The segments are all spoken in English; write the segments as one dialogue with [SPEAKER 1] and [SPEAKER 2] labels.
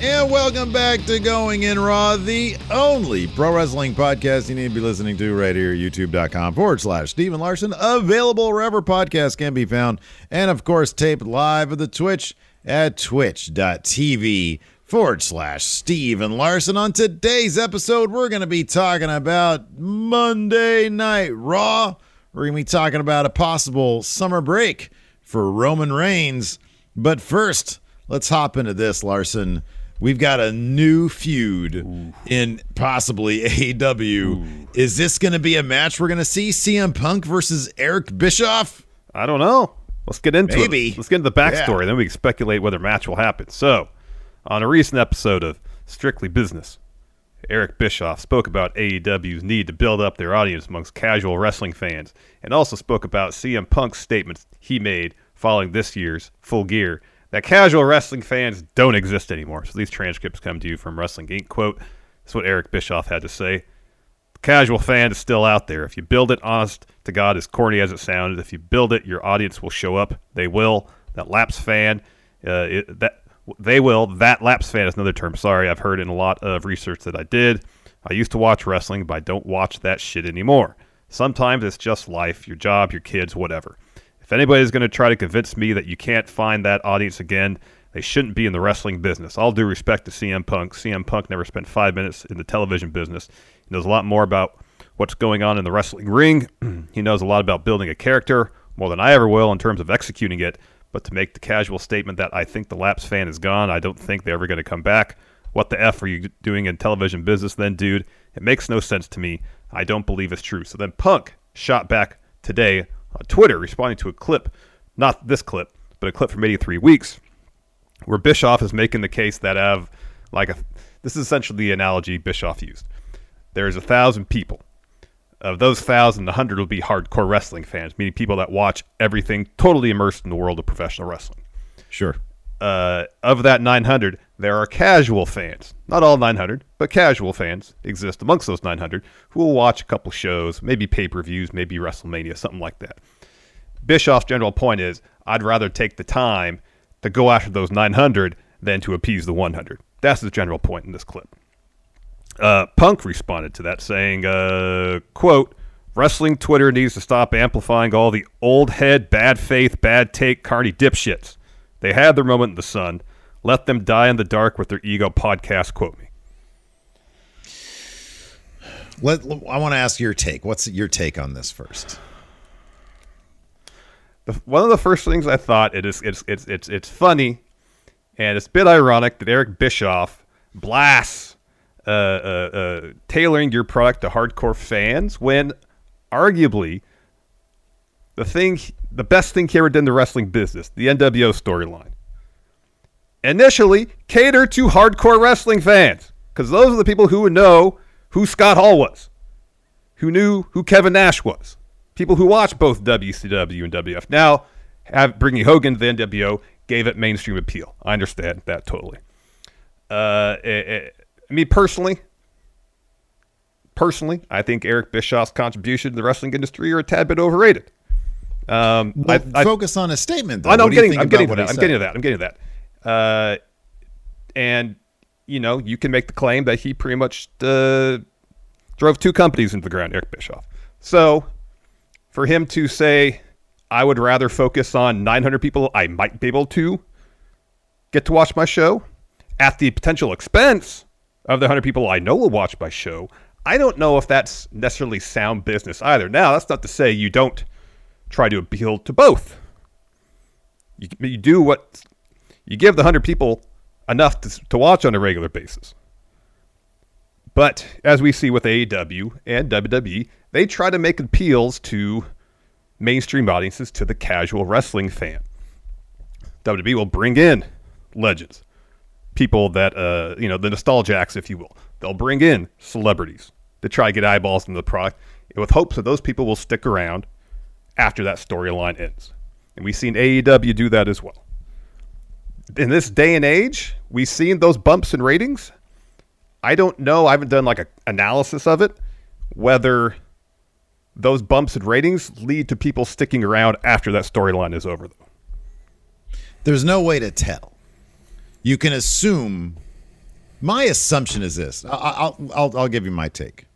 [SPEAKER 1] And welcome back to Going In Raw, the only pro wrestling podcast you need to be listening to right here, youtube.com forward slash Steve and Larson. Available wherever podcasts can be found. And of course, taped live at the Twitch at twitch.tv forward slash Steve and Larson. On today's episode, we're going to be talking about Monday Night Raw. We're going to be talking about a possible summer break for Roman Reigns. But first, let's hop into this, Larson. We've got a new feud Ooh. in possibly AEW. Ooh. Is this going to be a match we're going to see CM Punk versus Eric Bischoff?
[SPEAKER 2] I don't know. Let's get into
[SPEAKER 1] Maybe.
[SPEAKER 2] it. Let's get into the backstory. Yeah. Then we can speculate whether a match will happen. So, on a recent episode of Strictly Business, Eric Bischoff spoke about AEW's need to build up their audience amongst casual wrestling fans and also spoke about CM Punk's statements he made following this year's Full Gear that casual wrestling fans don't exist anymore. So these transcripts come to you from Wrestling Inc. Quote, that's what Eric Bischoff had to say. The casual fan is still out there. If you build it, honest to God, as corny as it sounded, if you build it, your audience will show up. They will. That lapse fan, uh, it, that they will. That lapse fan is another term. Sorry, I've heard in a lot of research that I did. I used to watch wrestling, but I don't watch that shit anymore. Sometimes it's just life, your job, your kids, whatever. If anybody's going to try to convince me that you can't find that audience again, they shouldn't be in the wrestling business. All due respect to CM Punk. CM Punk never spent five minutes in the television business. He knows a lot more about what's going on in the wrestling ring. he knows a lot about building a character, more than I ever will in terms of executing it. But to make the casual statement that I think the Laps fan is gone, I don't think they're ever going to come back. What the F are you doing in television business then, dude? It makes no sense to me. I don't believe it's true. So then Punk shot back today on Twitter responding to a clip, not this clip, but a clip from 83 Weeks, where Bischoff is making the case that of like a this is essentially the analogy Bischoff used. There's a thousand people. Of those thousand, a hundred will be hardcore wrestling fans, meaning people that watch everything totally immersed in the world of professional wrestling.
[SPEAKER 1] Sure.
[SPEAKER 2] Uh, of that 900, there are casual fans. Not all 900, but casual fans exist amongst those 900 who will watch a couple shows, maybe pay per views, maybe WrestleMania, something like that. Bischoff's general point is I'd rather take the time to go after those 900 than to appease the 100. That's the general point in this clip. Uh, Punk responded to that saying, uh, quote, Wrestling Twitter needs to stop amplifying all the old head, bad faith, bad take, carny dipshits. They had their moment in the sun. Let them die in the dark with their ego podcast. Quote me.
[SPEAKER 1] Let, I want to ask your take. What's your take on this first?
[SPEAKER 2] The, one of the first things I thought it is it's it's it's it's funny, and it's a bit ironic that Eric Bischoff blasts uh, uh, uh, tailoring your product to hardcore fans when arguably the thing the best thing he ever did in the wrestling business, the NWO storyline. Initially, cater to hardcore wrestling fans because those are the people who would know who Scott Hall was, who knew who Kevin Nash was, people who watched both WCW and WF. Now, have, bringing Hogan to the NWO gave it mainstream appeal. I understand that totally. Uh, it, it, me personally, personally, I think Eric Bischoff's contribution to the wrestling industry are a tad bit overrated. Um,
[SPEAKER 1] well, I, I, focus on a statement. Though.
[SPEAKER 2] I know I'm getting, I'm getting that. I'm getting to that. I'm getting to that. Uh, and you know, you can make the claim that he pretty much uh, drove two companies into the ground, Eric Bischoff. So for him to say, I would rather focus on 900 people I might be able to get to watch my show at the potential expense of the 100 people I know will watch my show, I don't know if that's necessarily sound business either. Now, that's not to say you don't try to appeal to both. You, you do what you give the 100 people enough to, to watch on a regular basis. But as we see with AEW and WWE, they try to make appeals to mainstream audiences, to the casual wrestling fan. WWE will bring in legends, people that, uh, you know, the nostalgics, if you will. They'll bring in celebrities to try to get eyeballs into the product with hopes that those people will stick around after that storyline ends. And we've seen AEW do that as well in this day and age, we've seen those bumps in ratings. I don't know. I haven't done like an analysis of it, whether those bumps in ratings lead to people sticking around after that storyline is over. Though.
[SPEAKER 1] There's no way to tell. You can assume. My assumption is this. I'll, I'll, I'll give you my take.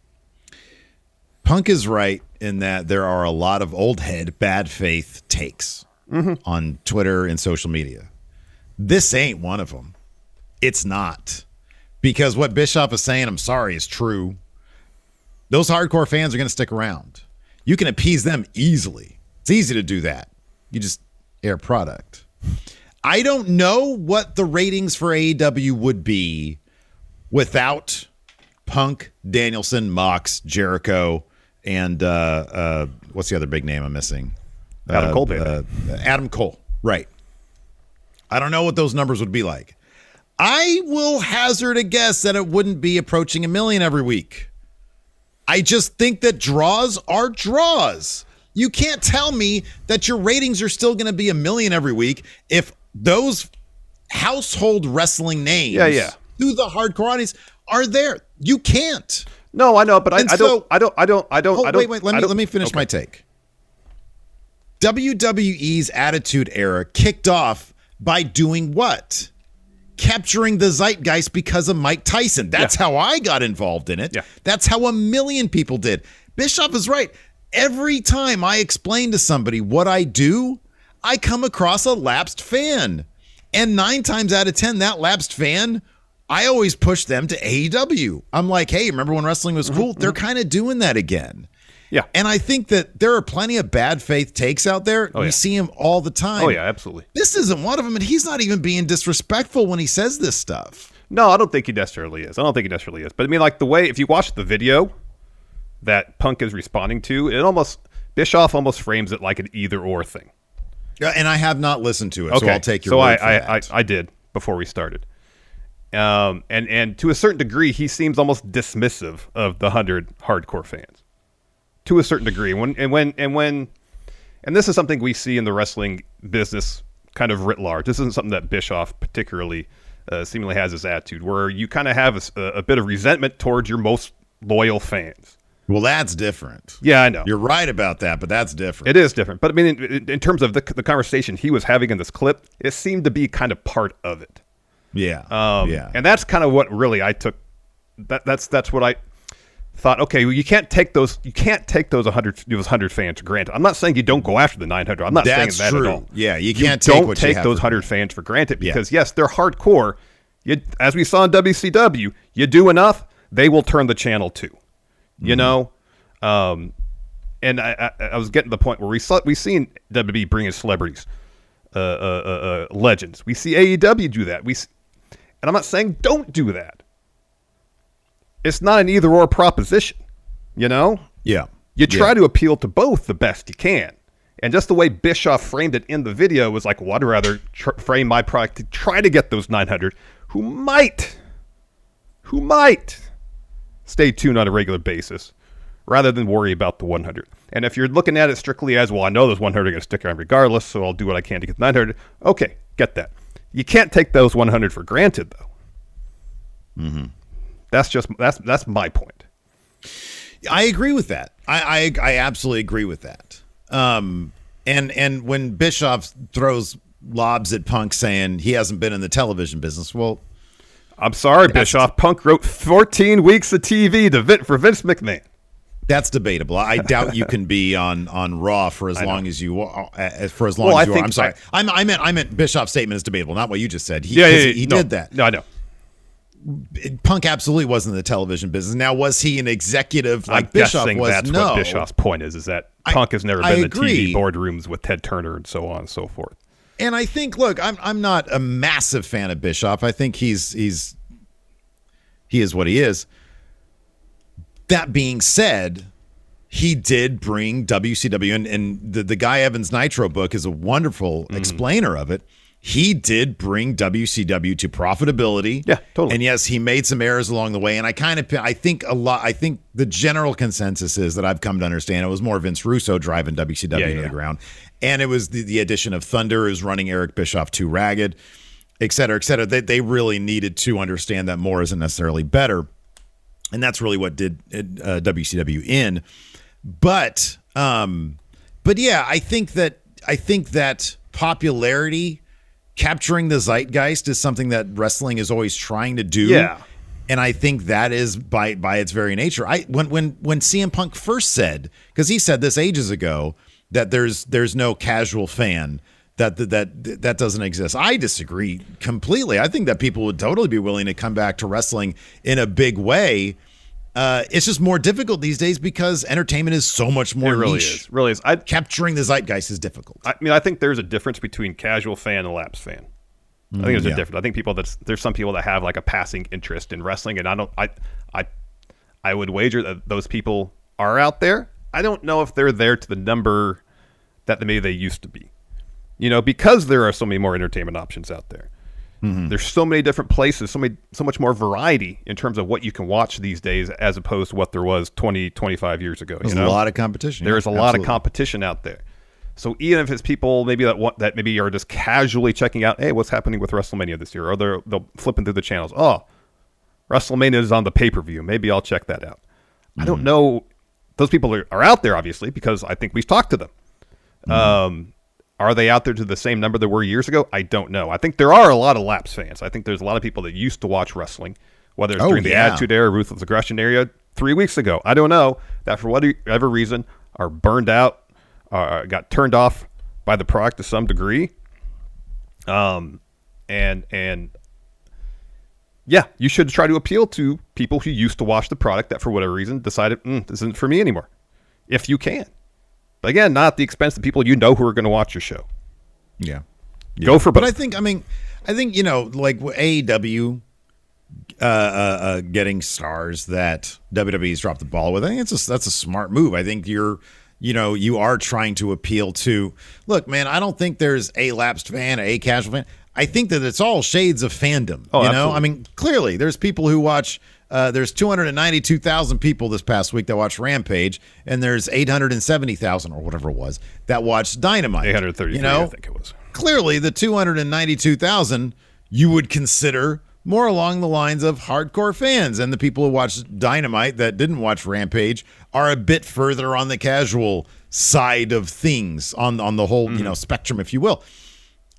[SPEAKER 1] Punk is right in that there are a lot of old head, bad faith takes mm-hmm. on Twitter and social media. This ain't one of them. It's not. Because what Bischoff is saying, I'm sorry, is true. Those hardcore fans are going to stick around. You can appease them easily. It's easy to do that. You just air product. I don't know what the ratings for AEW would be without Punk, Danielson, Mox, Jericho, and uh, uh, what's the other big name I'm missing?
[SPEAKER 2] Adam uh, Cole,
[SPEAKER 1] baby. Uh, Adam Cole, right. I don't know what those numbers would be like. I will hazard a guess that it wouldn't be approaching a million every week. I just think that draws are draws. You can't tell me that your ratings are still going to be a million every week if those household wrestling names
[SPEAKER 2] yeah, yeah.
[SPEAKER 1] to the hardcore audience are there. You can't.
[SPEAKER 2] No, I know, but I, I, don't, I don't. I don't. I don't.
[SPEAKER 1] Oh,
[SPEAKER 2] I don't.
[SPEAKER 1] Wait, wait. Let me let me finish okay. my take. WWE's Attitude Era kicked off by doing what? Capturing the zeitgeist because of Mike Tyson. That's yeah. how I got involved in it.
[SPEAKER 2] Yeah.
[SPEAKER 1] That's how a million people did. Bischoff is right. Every time I explain to somebody what I do, I come across a lapsed fan. And nine times out of 10, that lapsed fan, I always push them to AEW. I'm like, hey, remember when wrestling was cool? Mm-hmm. They're kind of doing that again.
[SPEAKER 2] Yeah.
[SPEAKER 1] And I think that there are plenty of bad faith takes out there. Oh, we yeah. see him all the time.
[SPEAKER 2] Oh, yeah, absolutely.
[SPEAKER 1] This isn't one of them. And he's not even being disrespectful when he says this stuff.
[SPEAKER 2] No, I don't think he necessarily is. I don't think he necessarily is. But I mean, like the way, if you watch the video that Punk is responding to, it almost, Bischoff almost frames it like an either or thing.
[SPEAKER 1] Yeah, and I have not listened to it, okay. so I'll take your
[SPEAKER 2] so
[SPEAKER 1] I,
[SPEAKER 2] I, I, I, did before we started. Um, and, and to a certain degree, he seems almost dismissive of the 100 hardcore fans to a certain degree. When and when and when, and this is something we see in the wrestling business kind of writ large. This isn't something that Bischoff particularly uh, seemingly has his attitude, where you kind of have a, a, bit of resentment towards your most loyal fans.
[SPEAKER 1] Well, that's different.
[SPEAKER 2] Yeah, I know.
[SPEAKER 1] You're right about that, but that's different.
[SPEAKER 2] It is different. But I mean, in, in terms of the, the conversation he was having in this clip, it seemed to be kind of part of it.
[SPEAKER 1] Yeah.
[SPEAKER 2] Um,
[SPEAKER 1] yeah.
[SPEAKER 2] And that's kind of what really I took. That that's that's what I thought, okay, well, you can't take those you can't take those 100 those 100 fans for granted. I'm not saying you don't go after the 900. I'm not
[SPEAKER 1] That's
[SPEAKER 2] saying that
[SPEAKER 1] true.
[SPEAKER 2] at all.
[SPEAKER 1] Yeah, you can't take
[SPEAKER 2] don't take those
[SPEAKER 1] for
[SPEAKER 2] 100 fans for granted
[SPEAKER 1] Yeah.
[SPEAKER 2] because yes, they're hardcore. You, as we saw in WCW, you do enough, they will turn the channel too.
[SPEAKER 1] Mm-hmm.
[SPEAKER 2] You know, um, and I, I, I was getting to the point where we saw we seen WWE bring in celebrities, uh, uh, uh, uh, legends. We see AEW do that. We, and I'm not saying don't do that. It's not an either or proposition. You know,
[SPEAKER 1] Yeah.
[SPEAKER 2] you try
[SPEAKER 1] Yeah.
[SPEAKER 2] to appeal to both the best you can. And just the way Bischoff framed it in the video was like, well, I'd rather tr- frame my product to try to get those 900 who might, who might stay tuned on a regular basis rather than worry about the 100. And if you're looking at it strictly as, well, I know those 100 are going to stick around regardless, so I'll do what I can to get the 900. Okay, get that. You can't take those 100 for granted, though. Mm-hmm. That's just that's that's my point.
[SPEAKER 1] I agree with that. I, I I absolutely agree with that. Um, and and when Bischoff throws lobs at Punk saying he hasn't been in the television business, well,
[SPEAKER 2] I'm sorry, Bischoff. Punk wrote 14 weeks of TV to Vin- for Vince McMahon.
[SPEAKER 1] that's debatable. I doubt you can be on on Raw for as long as you are. Uh, for as long
[SPEAKER 2] Well,
[SPEAKER 1] as
[SPEAKER 2] I
[SPEAKER 1] you are. I'm sorry.
[SPEAKER 2] I-
[SPEAKER 1] I'm, I meant I meant Bischoff's statement is debatable, not what you just said. He,
[SPEAKER 2] Yeah, yeah,
[SPEAKER 1] he,
[SPEAKER 2] yeah.
[SPEAKER 1] he
[SPEAKER 2] no,
[SPEAKER 1] did that.
[SPEAKER 2] No, I know.
[SPEAKER 1] Punk absolutely wasn't in the television business. Now, was he an executive like
[SPEAKER 2] I'm
[SPEAKER 1] Bischoff
[SPEAKER 2] guessing
[SPEAKER 1] was?
[SPEAKER 2] that's
[SPEAKER 1] no.
[SPEAKER 2] what Bischoff's point is: is that
[SPEAKER 1] I-
[SPEAKER 2] Punk has never
[SPEAKER 1] I
[SPEAKER 2] been in the. TV boardrooms with Ted Turner and so on and so forth.
[SPEAKER 1] And I think, look, I'm I'm not a massive fan of Bischoff. I think he's he's he is what he is. That being said, he did bring WCW, and, and the, the Guy Evans Nitro book is a wonderful
[SPEAKER 2] Mm-hmm.
[SPEAKER 1] explainer of it. He did bring WCW to profitability.
[SPEAKER 2] Yeah, totally.
[SPEAKER 1] And yes, he made some errors along the way. And I kind of, I think a lot, I think the general consensus is that I've come to understand it was more Vince Russo driving WCW
[SPEAKER 2] Yeah,
[SPEAKER 1] into
[SPEAKER 2] yeah.
[SPEAKER 1] the ground. And it was the, the addition of Thunder, who's running Eric Bischoff too ragged, et cetera, et cetera. They, they really needed to understand that more isn't necessarily better. And that's really what did uh, WCW in. But, um, but yeah, I think that, I think that popularity, capturing the zeitgeist is something that wrestling is always trying to do.
[SPEAKER 2] Yeah.
[SPEAKER 1] And I think that is by by its very nature. I when when when CM Punk first said because he said this ages ago that there's there's no casual fan that that that that doesn't exist. I disagree completely. I think that people would totally be willing to come back to wrestling in a big way. Uh, it's just more difficult these days because entertainment is so much more
[SPEAKER 2] it really
[SPEAKER 1] niche.
[SPEAKER 2] is. Really is. I,
[SPEAKER 1] Capturing the zeitgeist is difficult.
[SPEAKER 2] I mean, I think there's a difference between casual fan and lapsed fan. I think there's
[SPEAKER 1] yeah.
[SPEAKER 2] a difference. I think people that's there's some people that have like a passing interest in wrestling, and I don't. I I I would wager that those people are out there. I don't know if they're there to the number that maybe they used to be. You know, because there are so many more entertainment options out there.
[SPEAKER 1] Mm-hmm.
[SPEAKER 2] There's so many different places, so many, so much more variety in terms of what you can watch these days, as opposed to what there was 20, 25 years ago.
[SPEAKER 1] There's
[SPEAKER 2] you know?
[SPEAKER 1] a lot of competition.
[SPEAKER 2] There's a
[SPEAKER 1] Yeah,
[SPEAKER 2] lot of competition out there. So even if it's people maybe that want, that maybe are just casually checking out, hey, what's happening with WrestleMania this year, or they're they'll flipping through the channels. Oh, WrestleMania is on the pay per view. Maybe I'll check that out. I
[SPEAKER 1] Mm-hmm.
[SPEAKER 2] don't know. Those people are, are out there obviously because I think we've talked to them.
[SPEAKER 1] Mm-hmm.
[SPEAKER 2] Um, are they out there to the same number that were years ago? I don't know. I think there are a lot of Laps fans. I think there's a lot of people that used to watch wrestling, whether it's
[SPEAKER 1] Oh,
[SPEAKER 2] during the
[SPEAKER 1] yeah.
[SPEAKER 2] Attitude Era, Ruthless Aggression era, three weeks ago. I don't know that for whatever reason are burned out, uh, got turned off by the product to some degree. Um, and and yeah, you should try to appeal to people who used to watch the product that for whatever reason decided mm, this isn't for me anymore, if you can. But again, not at the expense of people you know who are going to watch your show.
[SPEAKER 1] Yeah.
[SPEAKER 2] Go for
[SPEAKER 1] But. I think, I mean, I think, you know, like AEW uh, uh, uh, getting stars that WWE's dropped the ball with, I think it's a, that's a smart move. I think you're, you know, you are trying to appeal to, look, man, I don't think there's a lapsed fan, a casual fan. I think that it's all shades of fandom.
[SPEAKER 2] Oh,
[SPEAKER 1] you know,
[SPEAKER 2] absolutely.
[SPEAKER 1] I mean, clearly there's people who watch. Uh, there's 292,000 people this past week that watched Rampage, and there's 870,000 or whatever it was that watched Dynamite.
[SPEAKER 2] 833,
[SPEAKER 1] you know,
[SPEAKER 2] I think it was.
[SPEAKER 1] clearly the 292,000 you would consider more along the lines of hardcore fans and the people who watched Dynamite that didn't watch Rampage are a bit further on the casual side of things on on the whole, you know, spectrum if you will.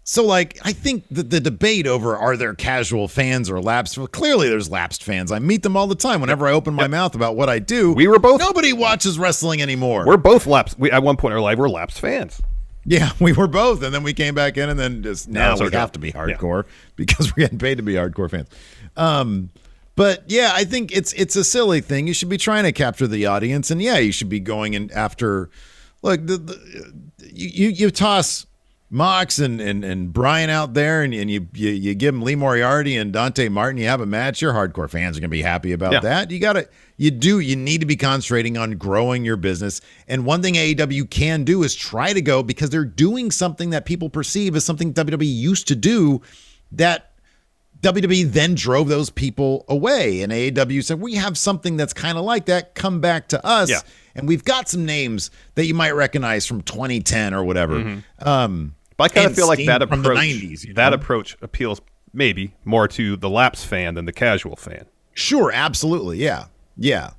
[SPEAKER 1] So, like, I think that the debate over are there casual fans or lapsed? Well, clearly, there's lapsed fans. I meet them all the time. Whenever I open my mouth about what I do,
[SPEAKER 2] We were both-
[SPEAKER 1] Nobody watches wrestling anymore.
[SPEAKER 2] We're both lapsed. We, at one point in our life, we're lapsed fans.
[SPEAKER 1] yeah, we were both, and then we came back in, and then just now we have to be
[SPEAKER 2] Yeah.
[SPEAKER 1] hardcore because we're getting paid to be hardcore fans. Um, but yeah, I think it's it's a silly thing. You should be trying to capture the audience, and yeah, you should be going in after. Look, the, the, you, you you toss Mox and, and, and Brian out there, and, and you, you you give them Lee Moriarty and Dante Martin. You have a match. Your hardcore fans are gonna be happy about
[SPEAKER 2] Yeah.
[SPEAKER 1] that. You gotta you do you need to be concentrating on growing your business. And one thing AEW can do is try to go because they're doing something that people perceive as something WWE used to do that WWE then drove those people away. And AEW said, We have something that's kind of like that. Come back to us.
[SPEAKER 2] Yeah.
[SPEAKER 1] And we've got some names that you might recognize from 2010 or whatever. Um,
[SPEAKER 2] But I kind of feel like
[SPEAKER 1] Sting
[SPEAKER 2] that
[SPEAKER 1] from
[SPEAKER 2] approach,
[SPEAKER 1] the 90s. you
[SPEAKER 2] that approach appeals maybe more to the lapsed fan than the casual fan.
[SPEAKER 1] Sure, absolutely. Yeah. Yeah.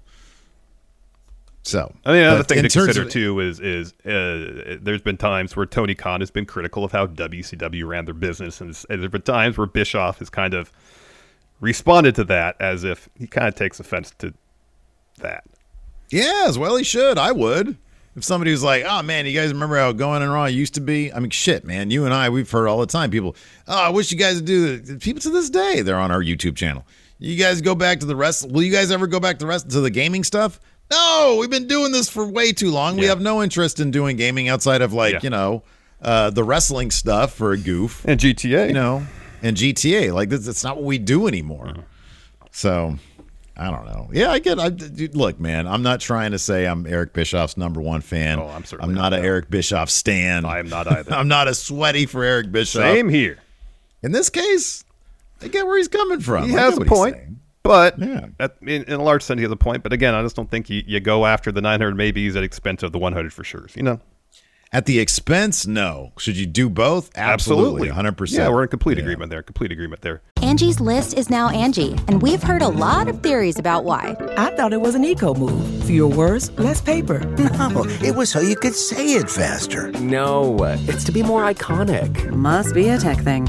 [SPEAKER 1] So,
[SPEAKER 2] I mean, another thing to consider
[SPEAKER 1] of-
[SPEAKER 2] too is is uh, there's been times where Tony Khan has been critical of how WCW ran their business, and, and there's been times where Bischoff has kind of responded to that as if he kind of takes offense to that.
[SPEAKER 1] Yeah, as well he should. I would. If somebody was like, "Oh man, you guys remember how Going In Raw used to be?" I mean, shit, man. You and I, we've heard all the time. People, oh, I wish you guys would do. it." People to this day, they're on our YouTube channel. You guys go back to the rest. Will you guys ever go back to the rest to the gaming stuff? No, we've been doing this for way too long. We have no interest in doing gaming outside of like
[SPEAKER 2] Yeah.
[SPEAKER 1] you know uh, the wrestling stuff for a goof.
[SPEAKER 2] And GTA,
[SPEAKER 1] you know, and GTA. Like that's, that's not what we do anymore. So I don't know. Yeah, I get. I dude, look, man. I'm not trying to say I'm Eric Bischoff's number one fan.
[SPEAKER 2] Oh, I'm certainly
[SPEAKER 1] I'm not
[SPEAKER 2] not,
[SPEAKER 1] a
[SPEAKER 2] no.
[SPEAKER 1] Eric Bischoff stan.
[SPEAKER 2] I am not either.
[SPEAKER 1] I'm not a sweaty for Eric Bischoff.
[SPEAKER 2] Same here.
[SPEAKER 1] In this case, I get where he's coming from.
[SPEAKER 2] He
[SPEAKER 1] I
[SPEAKER 2] has a point, but
[SPEAKER 1] Yeah.
[SPEAKER 2] at, in, in a large sense, he has a point. But again, I just don't think you, you go after the 900 maybes at expense of the 100 for sure. You know,
[SPEAKER 1] At the expense, no. Should you do both? Absolutely, 100. percent
[SPEAKER 2] Yeah, we're in complete agreement there. Complete agreement there.
[SPEAKER 3] Angie's list is now Angie, and we've heard a lot of theories about why.
[SPEAKER 4] I thought it was an eco move. Fewer words, less paper.
[SPEAKER 5] No, it was so you could say it faster.
[SPEAKER 6] No, it's to be more iconic.
[SPEAKER 7] Must be a tech thing.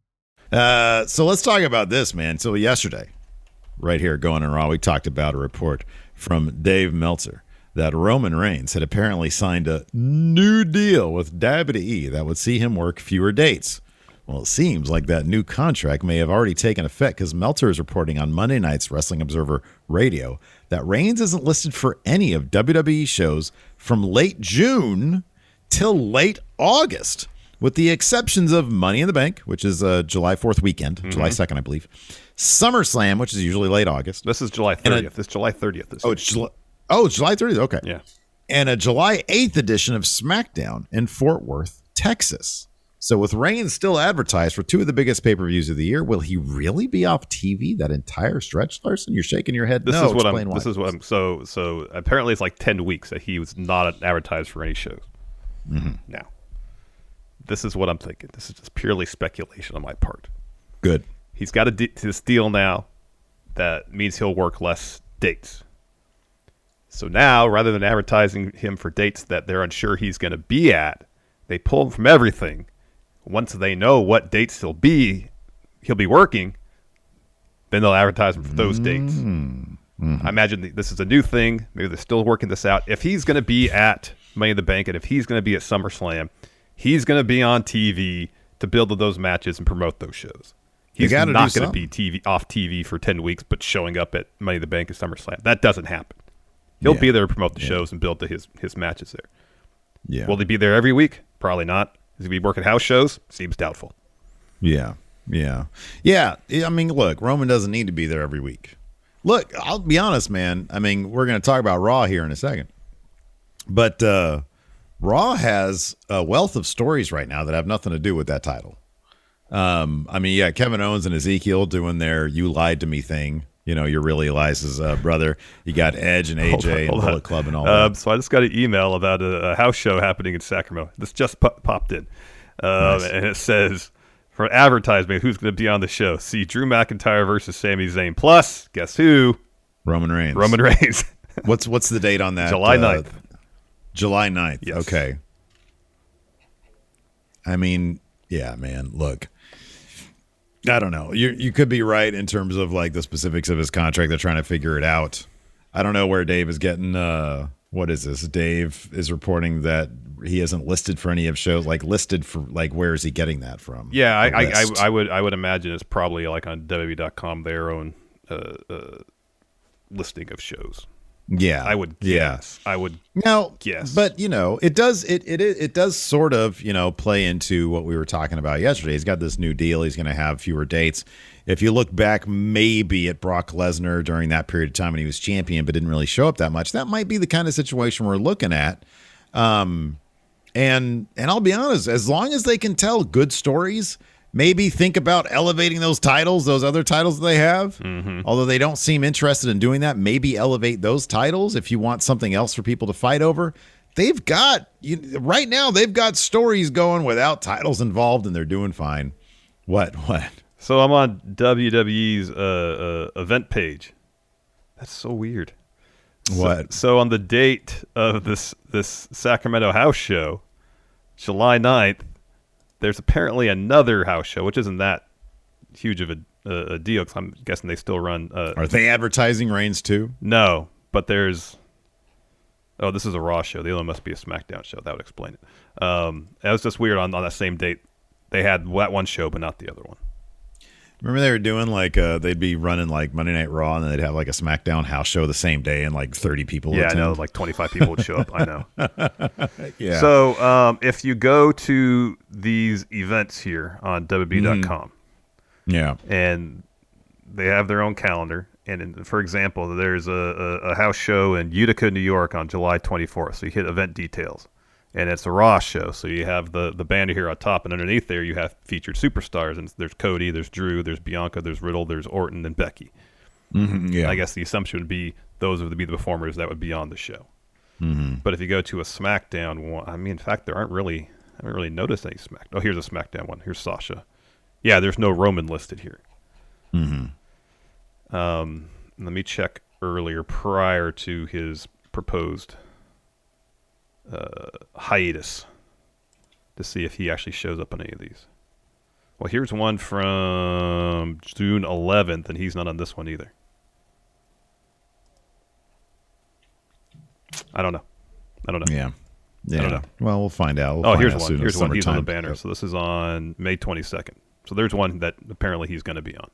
[SPEAKER 1] Uh, so let's talk about this, man. So yesterday, right here, Going In Raw, we talked about a report from Dave Meltzer that Roman Reigns had apparently signed a new deal with WWE that would see him work fewer dates. Well, it seems like that new contract may have already taken effect because Meltzer is reporting on Monday night's Wrestling Observer Radio that Reigns isn't listed for any of WWE shows from late June till late August, with the exceptions of Money in the Bank, which is uh, July 4th weekend, July 2nd, I believe. SummerSlam, which is usually late August.
[SPEAKER 2] This is July
[SPEAKER 1] And a-
[SPEAKER 2] 30th. This July 30th. This
[SPEAKER 1] Oh, it's July. Oh, it's July 30th. Okay.
[SPEAKER 2] yeah.
[SPEAKER 1] And a July 8th edition of SmackDown in Fort Worth, Texas. So with Reigns still advertised for two of the biggest pay-per-views of the year, will he really be off TV that entire stretch, Larson? You're shaking your head.
[SPEAKER 2] This
[SPEAKER 1] no,
[SPEAKER 2] is what I'm.
[SPEAKER 1] why.
[SPEAKER 2] This is what I'm. So so apparently it's like ten weeks that he was not advertised for any shows.
[SPEAKER 1] Mm-hmm.
[SPEAKER 2] Now, this is what I'm thinking. This is just purely speculation on my part.
[SPEAKER 1] Good.
[SPEAKER 2] He's got a de- this deal now that means he'll work less dates. So now, rather than advertising him for dates that they're unsure he's going to be at, they pull him from everything. Once they know what dates he'll be, he'll be working. Then they'll advertise him for those dates. Mm-hmm. I imagine this is a new thing. Maybe they're still working this out. If he's going to be at Money in the Bank and if he's going to be at SummerSlam, he's going to be on TV to build those matches and promote those shows. He's not going to be TV off TV for ten weeks, but showing up at Money in the Bank and SummerSlam. That doesn't happen. He'll
[SPEAKER 1] Yeah.
[SPEAKER 2] be there to promote the shows and build to his his matches there.
[SPEAKER 1] Yeah.
[SPEAKER 2] Will he be there every week? Probably not. Is he be working house shows? Seems doubtful.
[SPEAKER 1] Yeah. Yeah. Yeah. I mean, look, Roman doesn't need to be there every week. Look, I'll be honest, man. I mean, we're going to talk about Raw here in a second. But uh Raw has a wealth of stories right now that have nothing to do with that title. Um, I mean, yeah, Kevin Owens and Ezekiel doing their "you lied to me" thing. You know, you're really Elias's uh, brother. You got Edge and AJ
[SPEAKER 2] Hold on,
[SPEAKER 1] and Bullet
[SPEAKER 2] on.
[SPEAKER 1] Club and all
[SPEAKER 2] Um,
[SPEAKER 1] that.
[SPEAKER 2] so I just got an email about a, a house show happening in Sacramento. This just po- popped in, um,
[SPEAKER 1] Nice.
[SPEAKER 2] and it says for advertisement, who's going to be on the show? See Drew McIntyre versus Sami Zayn. Plus, guess who?
[SPEAKER 1] Roman Reigns.
[SPEAKER 2] Roman Reigns.
[SPEAKER 1] What's what's the date on that?
[SPEAKER 2] July
[SPEAKER 1] Uh,
[SPEAKER 2] 9th.
[SPEAKER 1] July 9th.
[SPEAKER 2] Yes.
[SPEAKER 1] Okay. I mean, yeah, man, look. I don't know. You you could be right in terms of like the specifics of his contract. They're trying to figure it out. I don't know where Dave is getting uh what is this? Dave is reporting that he isn't listed for any of shows like listed for like where is he getting that from?
[SPEAKER 2] Yeah, I, I. I, I would I would imagine it's probably like on WWE.com their own uh, uh, listing of shows.
[SPEAKER 1] Yeah.
[SPEAKER 2] I would
[SPEAKER 1] Yeah.
[SPEAKER 2] I would
[SPEAKER 1] No,
[SPEAKER 2] Yes.
[SPEAKER 1] but you know, it does it it it does sort of you know play into what we were talking about yesterday. He's got this new deal. He's going to have fewer dates. If you look back, maybe at Brock Lesnar during that period of time when he was champion, but didn't really show up that much. That might be the kind of situation we're looking at. Um, and and I'll be honest, as long as they can tell good stories, maybe think about elevating those titles, those other titles that they have. Although they don't seem interested in doing that, maybe elevate those titles if you want something else for people to fight over. They've got you, right now. They've got stories going without titles involved, and they're doing fine. What? What?
[SPEAKER 2] So I'm on WWE's uh, uh, event page. That's so weird. So-
[SPEAKER 1] What?
[SPEAKER 2] So, on the date of this this Sacramento house show, July 9th, there's apparently another house show, which isn't that huge of a, a, a deal because I'm guessing they still run. Uh,
[SPEAKER 1] Are they advertising Reigns too?
[SPEAKER 2] no, but there's. Oh, this is a Raw show. The other one must be a SmackDown show. That would explain it. Um, that was just weird. On, on that same date, they had that one show, but not the other one.
[SPEAKER 1] Remember they were doing like uh, they'd be running like Monday Night Raw, and then they'd have like a SmackDown house show the same day, and like thirty people.
[SPEAKER 2] Yeah, I know. Like 25 people would show up. I know.
[SPEAKER 1] yeah.
[SPEAKER 2] So um, if you go to these events here on WWE.com
[SPEAKER 1] yeah,
[SPEAKER 2] and they have their own calendar, and in, for example, there's a, a, a house show in Utica, New York on July 24th. So you hit event details, and it's a Raw show. So you have the the banner here on top, and underneath there you have featured superstars, and there's Cody, there's Drew, there's Bianca, there's Riddle, there's Orton, and Becky.
[SPEAKER 1] Mhm, yeah.
[SPEAKER 2] I guess the assumption would be those would be the performers that would be on the show. Mm-hmm. But if you go to a SmackDown one, I mean, in fact, there aren't really, I haven't really noticed any Smack. Oh, here's a SmackDown one. Here's Sasha. Yeah, there's no Roman listed here. Mm-hmm. Um, let me check earlier prior to his proposed uh, hiatus to see if he actually shows up on any of these. Well, here's one from June 11th, and he's not on this one either. I don't know. I don't know.
[SPEAKER 1] yeah, yeah.
[SPEAKER 2] I don't know.
[SPEAKER 1] Well, we'll find out. We'll
[SPEAKER 2] Oh,
[SPEAKER 1] find
[SPEAKER 2] here's
[SPEAKER 1] out
[SPEAKER 2] one. Here's one. He's on the banner. So this is on May 22nd. So there's one that apparently he's going to be on.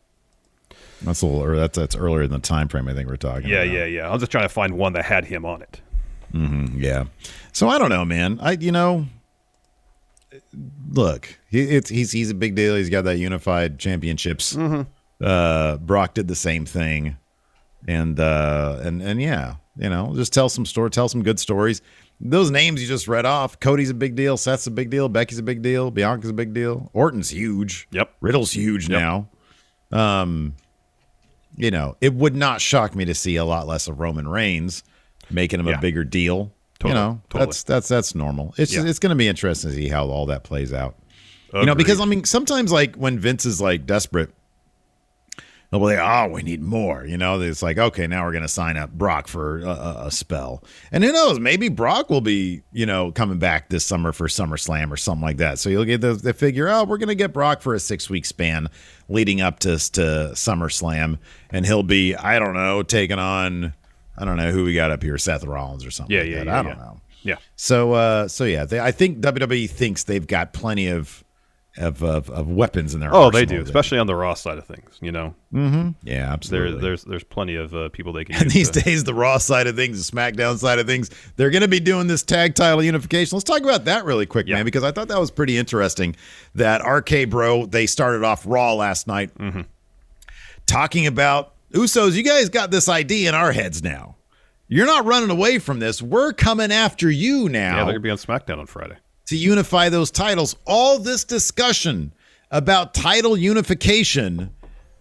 [SPEAKER 1] That's a little. Or that's that's earlier in the time frame. I think we're talking.
[SPEAKER 2] Yeah,
[SPEAKER 1] about.
[SPEAKER 2] yeah, yeah. I was just trying to find one that had him on it.
[SPEAKER 1] Yeah. So I don't know, man. I you know, look, he, it's he's he's a big deal. He's got that unified championships.
[SPEAKER 2] Mm-hmm.
[SPEAKER 1] Uh, Brock did the same thing, and uh, and and yeah, you know, just tell some story, tell some good stories. Those names you just read off. Cody's a big deal. Seth's a big deal. Becky's a big deal. Bianca's a big deal. Orton's huge.
[SPEAKER 2] Yep.
[SPEAKER 1] Riddle's huge
[SPEAKER 2] Yep.
[SPEAKER 1] now. Um, you know, it would not shock me to see a lot less of Roman Reigns, making him
[SPEAKER 2] Yeah.
[SPEAKER 1] a bigger deal.
[SPEAKER 2] Totally,
[SPEAKER 1] You know,
[SPEAKER 2] totally.
[SPEAKER 1] that's that's that's normal. It's
[SPEAKER 2] Yeah.
[SPEAKER 1] it's going to be interesting to see how all that plays out. You know, because I mean, sometimes like when Vince is like desperate, they'll be like, "Oh, we need more." You know, it's like, okay, now we're gonna sign up Brock for a, a, spell, and who knows, maybe Brock will be, you know, coming back this summer for SummerSlam or something like that. So you'll get the, the figure, oh, we're gonna get Brock for a six week span leading up to to SummerSlam, and he'll be, I don't know, taking on, I don't know who we got up here, Seth Rollins or something.
[SPEAKER 2] Yeah,
[SPEAKER 1] like
[SPEAKER 2] yeah,
[SPEAKER 1] that.
[SPEAKER 2] yeah,
[SPEAKER 1] I don't
[SPEAKER 2] yeah.
[SPEAKER 1] know.
[SPEAKER 2] Yeah.
[SPEAKER 1] So uh so yeah, they, I think WWE thinks they've got plenty of of of, of weapons in their
[SPEAKER 2] Oh, they do,
[SPEAKER 1] there.
[SPEAKER 2] especially on the Raw side of things. You know, Mm-hmm.
[SPEAKER 1] yeah,
[SPEAKER 2] there,
[SPEAKER 1] absolutely.
[SPEAKER 2] there's there's plenty of uh, people they can.
[SPEAKER 1] and these
[SPEAKER 2] to-
[SPEAKER 1] days, the Raw side of things, the SmackDown side of things, they're going to be doing this tag title unification. Let's talk about that really quick,
[SPEAKER 2] Yeah.
[SPEAKER 1] man, because I thought that was pretty interesting. That RK Bro, they started off Raw last night
[SPEAKER 2] Mm-hmm.
[SPEAKER 1] talking about Usos. You guys got this idea in our heads now. You're not running away from this. We're coming after you now.
[SPEAKER 2] Yeah, they're gonna be on SmackDown on Friday.
[SPEAKER 1] to unify those titles. All this discussion about title unification,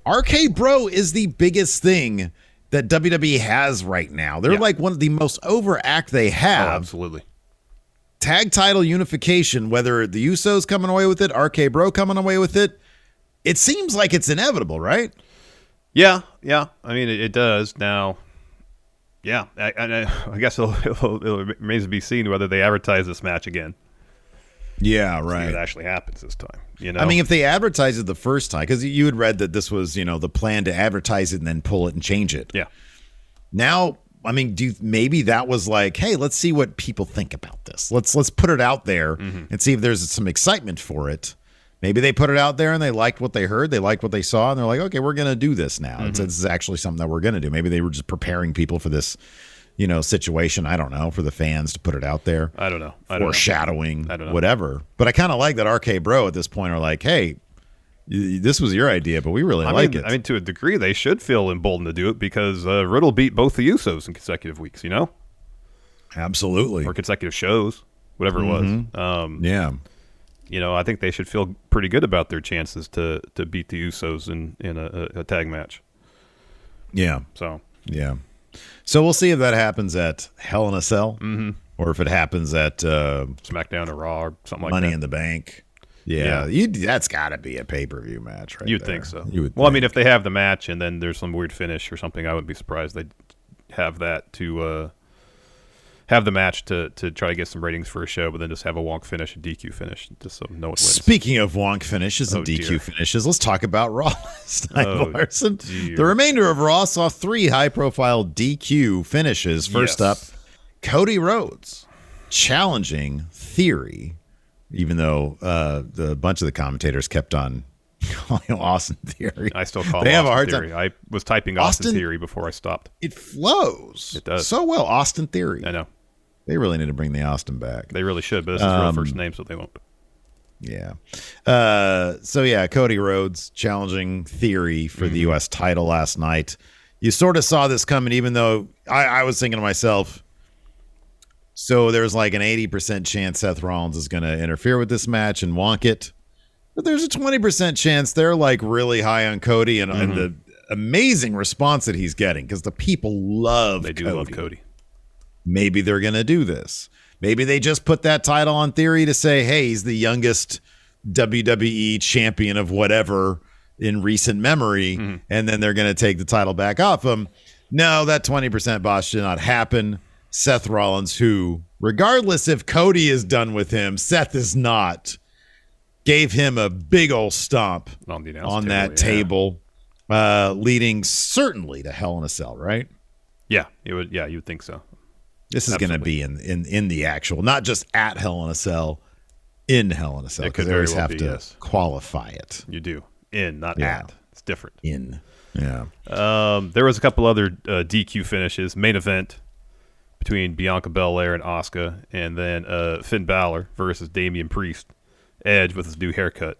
[SPEAKER 1] RK Bro is the biggest thing that WWE has right now. They're
[SPEAKER 2] Yeah.
[SPEAKER 1] like one of the most overact they
[SPEAKER 2] Oh,
[SPEAKER 1] have.
[SPEAKER 2] absolutely.
[SPEAKER 1] Tag title unification, whether the Usos coming away with it, RK Bro coming away with it, it seems like it's inevitable, right?
[SPEAKER 2] Yeah, yeah. I mean, it, it does now. Yeah, I, I, I guess it'll, it'll, it'll remains to be seen whether they advertise this match again.
[SPEAKER 1] Yeah,
[SPEAKER 2] If
[SPEAKER 1] right.
[SPEAKER 2] it actually happens this time. You know,
[SPEAKER 1] I mean, if they advertise it the first time, because you had read that this was, you know, the plan to advertise it and then pull it and change it.
[SPEAKER 2] yeah,
[SPEAKER 1] now i mean do you, maybe that was like hey let's see what people think about this let's let's put it out there mm-hmm. and see if there's some excitement for it maybe they put it out there and they liked what they heard they liked what they saw and they're like okay we're gonna do this now it's, this is actually something that we're gonna do maybe they were just preparing people for this you know situation i don't know for the fans to put it out there
[SPEAKER 2] I don't know. I don't know.
[SPEAKER 1] foreshadowing
[SPEAKER 2] I don't know.
[SPEAKER 1] whatever but i kind of like that rk bro at this point are like hey this was your idea but we really
[SPEAKER 2] I
[SPEAKER 1] like
[SPEAKER 2] mean,
[SPEAKER 1] it
[SPEAKER 2] I mean, to a degree, they should feel emboldened to do it because uh, Riddle beat both the Usos in consecutive weeks. You know,
[SPEAKER 1] absolutely
[SPEAKER 2] or consecutive shows, whatever it was. Um,
[SPEAKER 1] yeah
[SPEAKER 2] you know, I think they should feel pretty good about their chances to to beat the Usos in in a, a, tag match.
[SPEAKER 1] yeah
[SPEAKER 2] So
[SPEAKER 1] Yeah. So we'll see if that happens at Hell in a Cell or if it happens at uh,
[SPEAKER 2] SmackDown or Raw or something like
[SPEAKER 1] Money
[SPEAKER 2] that.
[SPEAKER 1] in the Bank. Yeah,
[SPEAKER 2] Yeah.
[SPEAKER 1] You, that's got to be a pay per view match, right?
[SPEAKER 2] You'd
[SPEAKER 1] there.
[SPEAKER 2] think so.
[SPEAKER 1] You would.
[SPEAKER 2] well, I mean, if they have the match and then there's some weird finish or something, I wouldn't be surprised they'd have that to uh, have the match to to try to get some ratings for a show, but then just have a wonk finish, a DQ finish, just so no one wins.
[SPEAKER 1] Speaking of wonk finishes and
[SPEAKER 2] Oh,
[SPEAKER 1] DQ
[SPEAKER 2] dear.
[SPEAKER 1] finishes, let's talk about Raw last night,
[SPEAKER 2] Oh,
[SPEAKER 1] Larson.
[SPEAKER 2] dear.
[SPEAKER 1] The remainder of Raw saw three high profile DQ finishes. First
[SPEAKER 2] Yes.
[SPEAKER 1] up, Cody Rhodes challenging Theory, even though uh, the bunch of the commentators kept on calling him Austin Theory.
[SPEAKER 2] I still call
[SPEAKER 1] they
[SPEAKER 2] it
[SPEAKER 1] have
[SPEAKER 2] Austin
[SPEAKER 1] a hard
[SPEAKER 2] Theory.
[SPEAKER 1] time.
[SPEAKER 2] I was typing Austin,
[SPEAKER 1] Austin-
[SPEAKER 2] Theory before I stopped.
[SPEAKER 1] It flows.
[SPEAKER 2] It does.
[SPEAKER 1] so well. Austin Theory.
[SPEAKER 2] I know
[SPEAKER 1] They really need to bring the Austin back.
[SPEAKER 2] they really should, but this is
[SPEAKER 1] Um,
[SPEAKER 2] real first name, so they won't.
[SPEAKER 1] Yeah. Uh, so yeah, Cody Rhodes challenging Theory for
[SPEAKER 2] Mm-hmm.
[SPEAKER 1] the U.S. title last night. You sort of saw this coming, even though I, I was thinking to myself. So there's like an 80% chance Seth Rollins is going to interfere with this match and wonk it. But there's a 20% chance they're like really high on Cody and, and the amazing response that he's getting because the people love
[SPEAKER 2] They do
[SPEAKER 1] Cody
[SPEAKER 2] love Cody.
[SPEAKER 1] Maybe they're going to do this. Maybe they just put that title on theory to say, hey, he's the youngest WWE champion of whatever in recent memory,
[SPEAKER 2] Mm-hmm.
[SPEAKER 1] and then they're going to take the title back off him. No, that 20% boss should not happen. Seth Rollins, who, regardless if Cody is done with him, Seth is not, gave him a big old stomp
[SPEAKER 2] On the
[SPEAKER 1] on
[SPEAKER 2] table,
[SPEAKER 1] that
[SPEAKER 2] yeah.
[SPEAKER 1] table, uh, leading certainly to Hell in a Cell, right?
[SPEAKER 2] Yeah, it would. Yeah, you would think so.
[SPEAKER 1] This is going to be in, in in the actual, not just at Hell in a Cell, in Hell in a Cell. Because they always
[SPEAKER 2] well
[SPEAKER 1] have
[SPEAKER 2] be,
[SPEAKER 1] to
[SPEAKER 2] yes.
[SPEAKER 1] qualify it
[SPEAKER 2] You do in, not
[SPEAKER 1] Yeah.
[SPEAKER 2] at. It's different.
[SPEAKER 1] in. Yeah.
[SPEAKER 2] Um, there was a couple other uh, DQ finishes. Main event between Bianca Belair and Asuka, and then uh, Finn Balor versus Damian Priest. Edge with his new haircut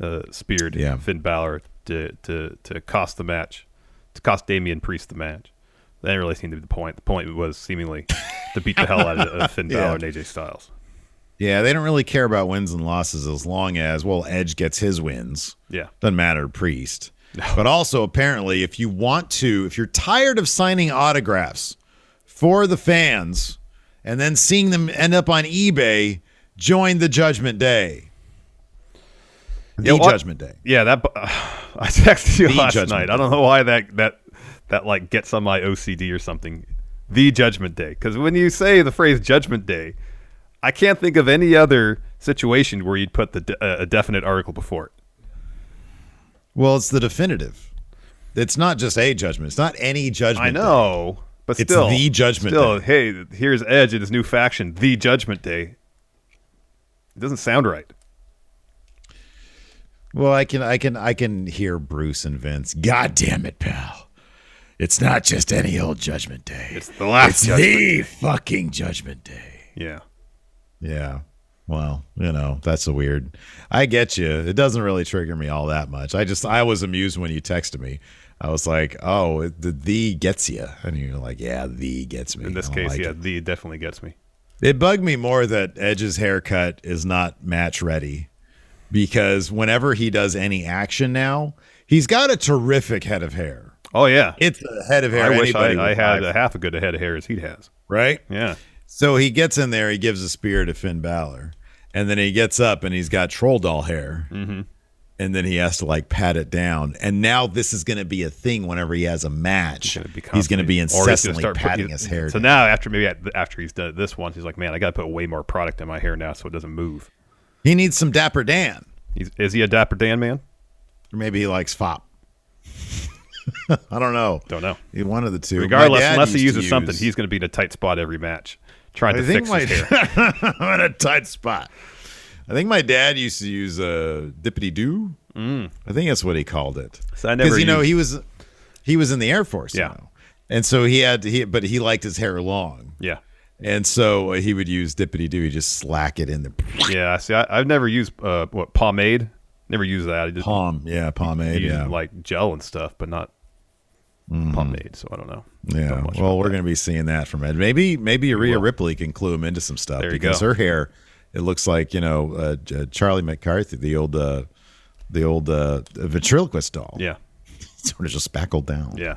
[SPEAKER 2] uh, speared
[SPEAKER 1] Yeah.
[SPEAKER 2] Finn Balor to, to to cost the match, to cost Damian Priest the match. That didn't really seem to be the point. The point was seemingly to beat the hell out of, Finn
[SPEAKER 1] Yeah.
[SPEAKER 2] Balor and AJ Styles.
[SPEAKER 1] Yeah, they don't really care about wins and losses as long as, well, Edge gets his wins.
[SPEAKER 2] Yeah.
[SPEAKER 1] Doesn't matter Priest. But also, apparently, if you want to, if you're tired of signing autographs for the fans and then seeing them end up on eBay, join the Judgment Day. The Judgment Day.
[SPEAKER 2] Yeah, that. Uh, I texted you
[SPEAKER 1] The
[SPEAKER 2] last
[SPEAKER 1] Judgment
[SPEAKER 2] night. I don't know why that that that like gets on my OCD or something. The Judgment Day, because when you say the phrase Judgment Day, I can't think of any other situation where you'd put the de- uh, a definite article before it.
[SPEAKER 1] Well, it's the definitive. It's not just a judgment. It's not any judgment.
[SPEAKER 2] I know, but
[SPEAKER 1] It's
[SPEAKER 2] still,
[SPEAKER 1] the Judgment
[SPEAKER 2] Still,
[SPEAKER 1] Day.
[SPEAKER 2] hey, here's Edge and his new faction, the Judgment Day. It doesn't sound right.
[SPEAKER 1] Well, I can, I can, I can hear Bruce and Vince. God damn it, pal! It's not just any old Judgment Day.
[SPEAKER 2] It's the last
[SPEAKER 1] It's
[SPEAKER 2] Judgment
[SPEAKER 1] the fucking Judgment Day.
[SPEAKER 2] Yeah.
[SPEAKER 1] Yeah. Well, you know, that's a weird. I get you. It doesn't really trigger me all that much. I just, I was amused when you texted me. I was like, oh, the the gets you, and you're like, yeah, the gets me.
[SPEAKER 2] In this case,
[SPEAKER 1] like
[SPEAKER 2] yeah,
[SPEAKER 1] it.
[SPEAKER 2] the definitely gets me.
[SPEAKER 1] It bugged me more that Edge's haircut is not match ready because whenever he does any action now, he's got a terrific head of hair.
[SPEAKER 2] Oh yeah,
[SPEAKER 1] It's a head of hair.
[SPEAKER 2] I wish I, I had a half a good head of hair as he has.
[SPEAKER 1] right?
[SPEAKER 2] Yeah.
[SPEAKER 1] So he gets in there, he gives a spear to Finn Balor, and then he gets up and he's got troll doll hair.
[SPEAKER 2] Mm-hmm.
[SPEAKER 1] And then he has to like pat it down. And now this is going to be a thing whenever he has a match. He's going to be
[SPEAKER 2] gonna
[SPEAKER 1] incessantly
[SPEAKER 2] start putting-
[SPEAKER 1] patting his hair
[SPEAKER 2] So
[SPEAKER 1] down.
[SPEAKER 2] now, after maybe after he's done this once, he's like, "Man, I got to put way more product in my hair now, so it doesn't move."
[SPEAKER 1] He needs some Dapper Dan.
[SPEAKER 2] He's, is he a Dapper Dan man?
[SPEAKER 1] Or maybe he likes fop. I don't know.
[SPEAKER 2] Don't know.
[SPEAKER 1] One of the two.
[SPEAKER 2] Regardless, unless he
[SPEAKER 1] used
[SPEAKER 2] uses something, he's going to be in a tight spot every match, trying
[SPEAKER 1] I
[SPEAKER 2] to fix
[SPEAKER 1] my,
[SPEAKER 2] his hair.
[SPEAKER 1] I'm in a tight spot. I think my dad used to use a uh, dippity doo.
[SPEAKER 2] Mm.
[SPEAKER 1] I think that's what he called it.
[SPEAKER 2] So I never
[SPEAKER 1] you know he was he was in the Air Force.
[SPEAKER 2] Yeah.
[SPEAKER 1] know. and so he had he but he liked his hair long,
[SPEAKER 2] Yeah,
[SPEAKER 1] and so he would use dippity doo. He just slack it in the
[SPEAKER 2] yeah. See, I, I've never used uh, what pomade. Never used that. I just
[SPEAKER 1] palm. Yeah, pomade. Yeah,
[SPEAKER 2] like gel and stuff, but not pomade. So I don't know.
[SPEAKER 1] yeah.
[SPEAKER 2] Don't
[SPEAKER 1] Well, we're going to be seeing that from Ed. Maybe maybe Rhea. Ripley can clue him into some stuff because
[SPEAKER 2] go.
[SPEAKER 1] her hair it looks like you know uh, J- Charlie McCarthy, the old uh, the old uh, ventriloquist doll.
[SPEAKER 2] Yeah,
[SPEAKER 1] sort of just spackled down.
[SPEAKER 2] yeah.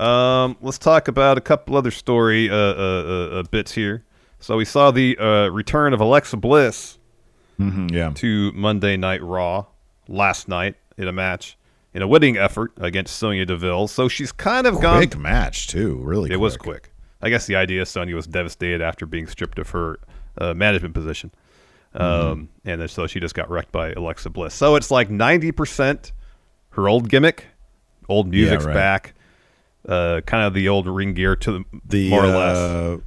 [SPEAKER 2] Um, let's talk about a couple other story uh, uh, uh, uh, bits here. So we saw the uh, return of Alexa Bliss
[SPEAKER 1] Mhm, yeah.
[SPEAKER 2] to Monday Night Raw last night in a match in a winning effort against Sonya Deville. So she's kind of gone.
[SPEAKER 1] Quick match too. Really,
[SPEAKER 2] It was quick. I guess the idea is Sonya was devastated after being stripped of her uh, management position, um,
[SPEAKER 1] Mm-hmm.
[SPEAKER 2] and then, so she just got wrecked by Alexa Bliss. So it's like ninety percent her old gimmick, old music's
[SPEAKER 1] right.
[SPEAKER 2] back, uh, kind of the old ring gear to the,
[SPEAKER 1] The
[SPEAKER 2] more or less
[SPEAKER 1] uh,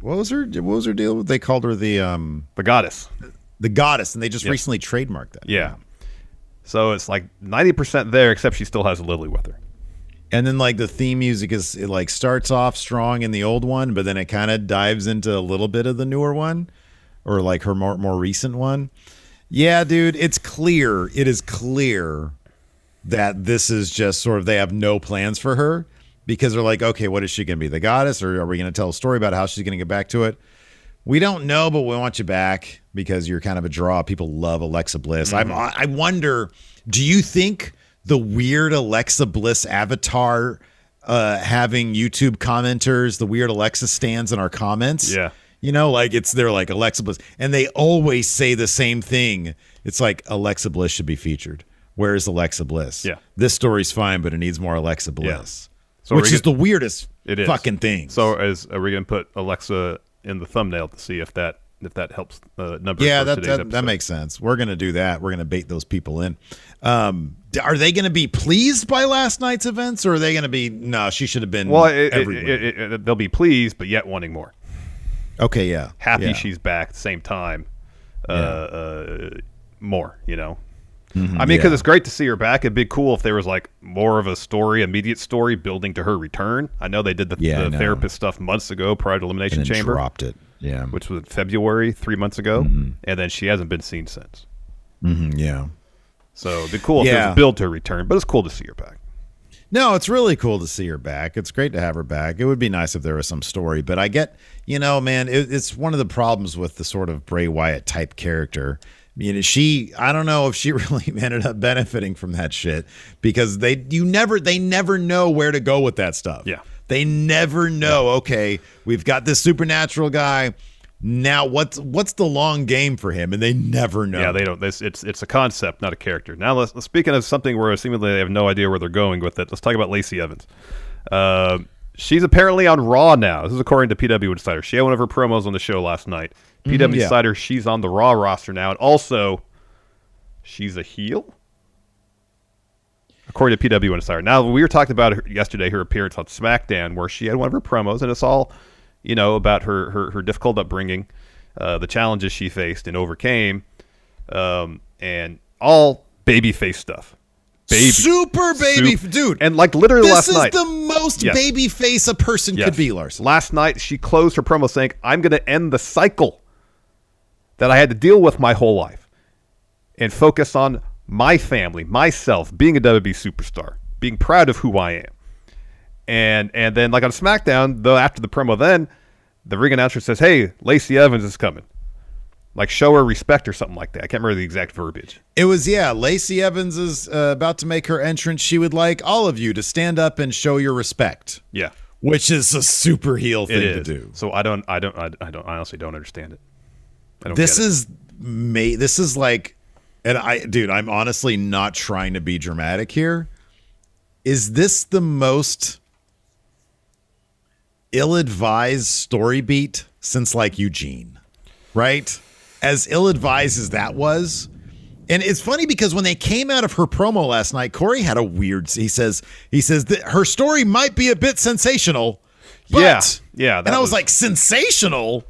[SPEAKER 1] what was her? What was her deal? They called her the um
[SPEAKER 2] the goddess.
[SPEAKER 1] the goddess, and they just
[SPEAKER 2] Yeah.
[SPEAKER 1] recently trademarked that.
[SPEAKER 2] Yeah. So it's like ninety percent there, except she still has Lily with her.
[SPEAKER 1] And then like the theme music is it like starts off strong in the old one, but then it kind of dives into a little bit of the newer one, or like her more more recent one. Yeah, dude, it's clear. It is clear that this is just sort of they have no plans for her because they're like, okay, what is she going to be, the goddess, or are we going to tell a story about how she's going to get back to it? We don't know, but we want you back because you're kind of a draw. People love Alexa Bliss. I'm, I wonder, do you think the weird Alexa Bliss avatar uh, having YouTube commenters, the weird Alexa stands in our comments?
[SPEAKER 2] Yeah.
[SPEAKER 1] You know, like it's they're like Alexa Bliss, and they always say the same thing. It's like Alexa Bliss should be featured. Where is Alexa Bliss?
[SPEAKER 2] Yeah.
[SPEAKER 1] This story's fine, but it needs more Alexa Bliss.
[SPEAKER 2] So
[SPEAKER 1] which is
[SPEAKER 2] gonna-
[SPEAKER 1] the weirdest
[SPEAKER 2] It is
[SPEAKER 1] fucking thing.
[SPEAKER 2] So is are we gonna put Alexa in the thumbnail to see if that if that helps uh, numbers.
[SPEAKER 1] Yeah, that that, that makes sense. We're gonna do that. We're gonna bait those people in. Um, are they gonna be pleased by last night's events, or are they gonna be no? She should have been.
[SPEAKER 2] Well, it, it,
[SPEAKER 1] everywhere.
[SPEAKER 2] it, they'll be pleased, but yet wanting more.
[SPEAKER 1] okay, yeah,
[SPEAKER 2] Happy
[SPEAKER 1] yeah.
[SPEAKER 2] she's back. At the same time, uh, uh, more. You know.
[SPEAKER 1] Mhm,
[SPEAKER 2] I mean, because
[SPEAKER 1] yeah.
[SPEAKER 2] it's great to see her back. It'd be cool if there was like more of a story, immediate story building to her return. I know they did the,
[SPEAKER 1] Yeah,
[SPEAKER 2] the therapist stuff months ago prior to Elimination
[SPEAKER 1] and
[SPEAKER 2] Chamber,
[SPEAKER 1] dropped it. Yeah,
[SPEAKER 2] which was February, three months ago,
[SPEAKER 1] Mm-hmm.
[SPEAKER 2] and then she hasn't been seen since.
[SPEAKER 1] Mhm, yeah.
[SPEAKER 2] So it'd be cool if
[SPEAKER 1] Yeah.
[SPEAKER 2] a build to her return, but it's cool to see her back.
[SPEAKER 1] No, it's really cool to see her back. It's great to have her back. It would be nice if there was some story, but I get, you know, man, it, it's one of the problems with the sort of Bray Wyatt type character. You know, she, I don't know if she really ended up benefiting from that shit because they, you never, they never know where to go with that stuff.
[SPEAKER 2] Yeah.
[SPEAKER 1] They never know. Okay, we've got this supernatural guy. Now, what's what's the long game for him? And they never know.
[SPEAKER 2] Yeah, they don't. This it's it's a concept, not a character. Now, let's, let's- speaking of something where seemingly they have no idea where they're going with it. Let's talk about Lacey Evans. Uh, she's apparently on Raw now. This is according to PW Insider. She had one of her promos on the show last night. PW
[SPEAKER 1] Mhm, yeah.
[SPEAKER 2] Insider, she's on the Raw roster now, and also she's a heel. According to PW Insider. Now we were talking about her yesterday, her appearance on SmackDown, where she had one of her promos, and it's all, you know, about her her, her difficult upbringing, uh, the challenges she faced and overcame, um, and all babyface stuff. Baby,
[SPEAKER 1] Super baby,
[SPEAKER 2] Sup-
[SPEAKER 1] dude.
[SPEAKER 2] and like literally
[SPEAKER 1] this
[SPEAKER 2] last
[SPEAKER 1] is
[SPEAKER 2] night,
[SPEAKER 1] the most
[SPEAKER 2] Yes.
[SPEAKER 1] baby face a person
[SPEAKER 2] Yes.
[SPEAKER 1] could be, Larson.
[SPEAKER 2] Last night, she closed her promo saying, I'm going to end the cycle that I had to deal with my whole life and focus on my family, myself, being a WWE superstar, being proud of who I am. And and then, like on SmackDown, though, after the promo, then the ring announcer says, Hey, Lacey Evans is coming. Like, show her respect or something like that. I can't remember the exact verbiage.
[SPEAKER 1] It was yeah. Lacey Evans is uh, about to make her entrance. She would like all of you to stand up and show your respect,
[SPEAKER 2] Yeah.
[SPEAKER 1] which is a super heel thing to do.
[SPEAKER 2] So I don't, I don't, I, I don't, I honestly don't understand it.
[SPEAKER 1] This is ma- This is like, and I, dude, I'm honestly not trying to be dramatic here. Is this the most ill-advised story beat since like Eugene? Right? As ill-advised as that was. And it's funny because when they came out of her promo last night, Corey had a weird. He says he says that her story might be a bit sensational. But,
[SPEAKER 2] Yeah. Yeah,
[SPEAKER 1] And I was,
[SPEAKER 2] was-
[SPEAKER 1] like, sensational.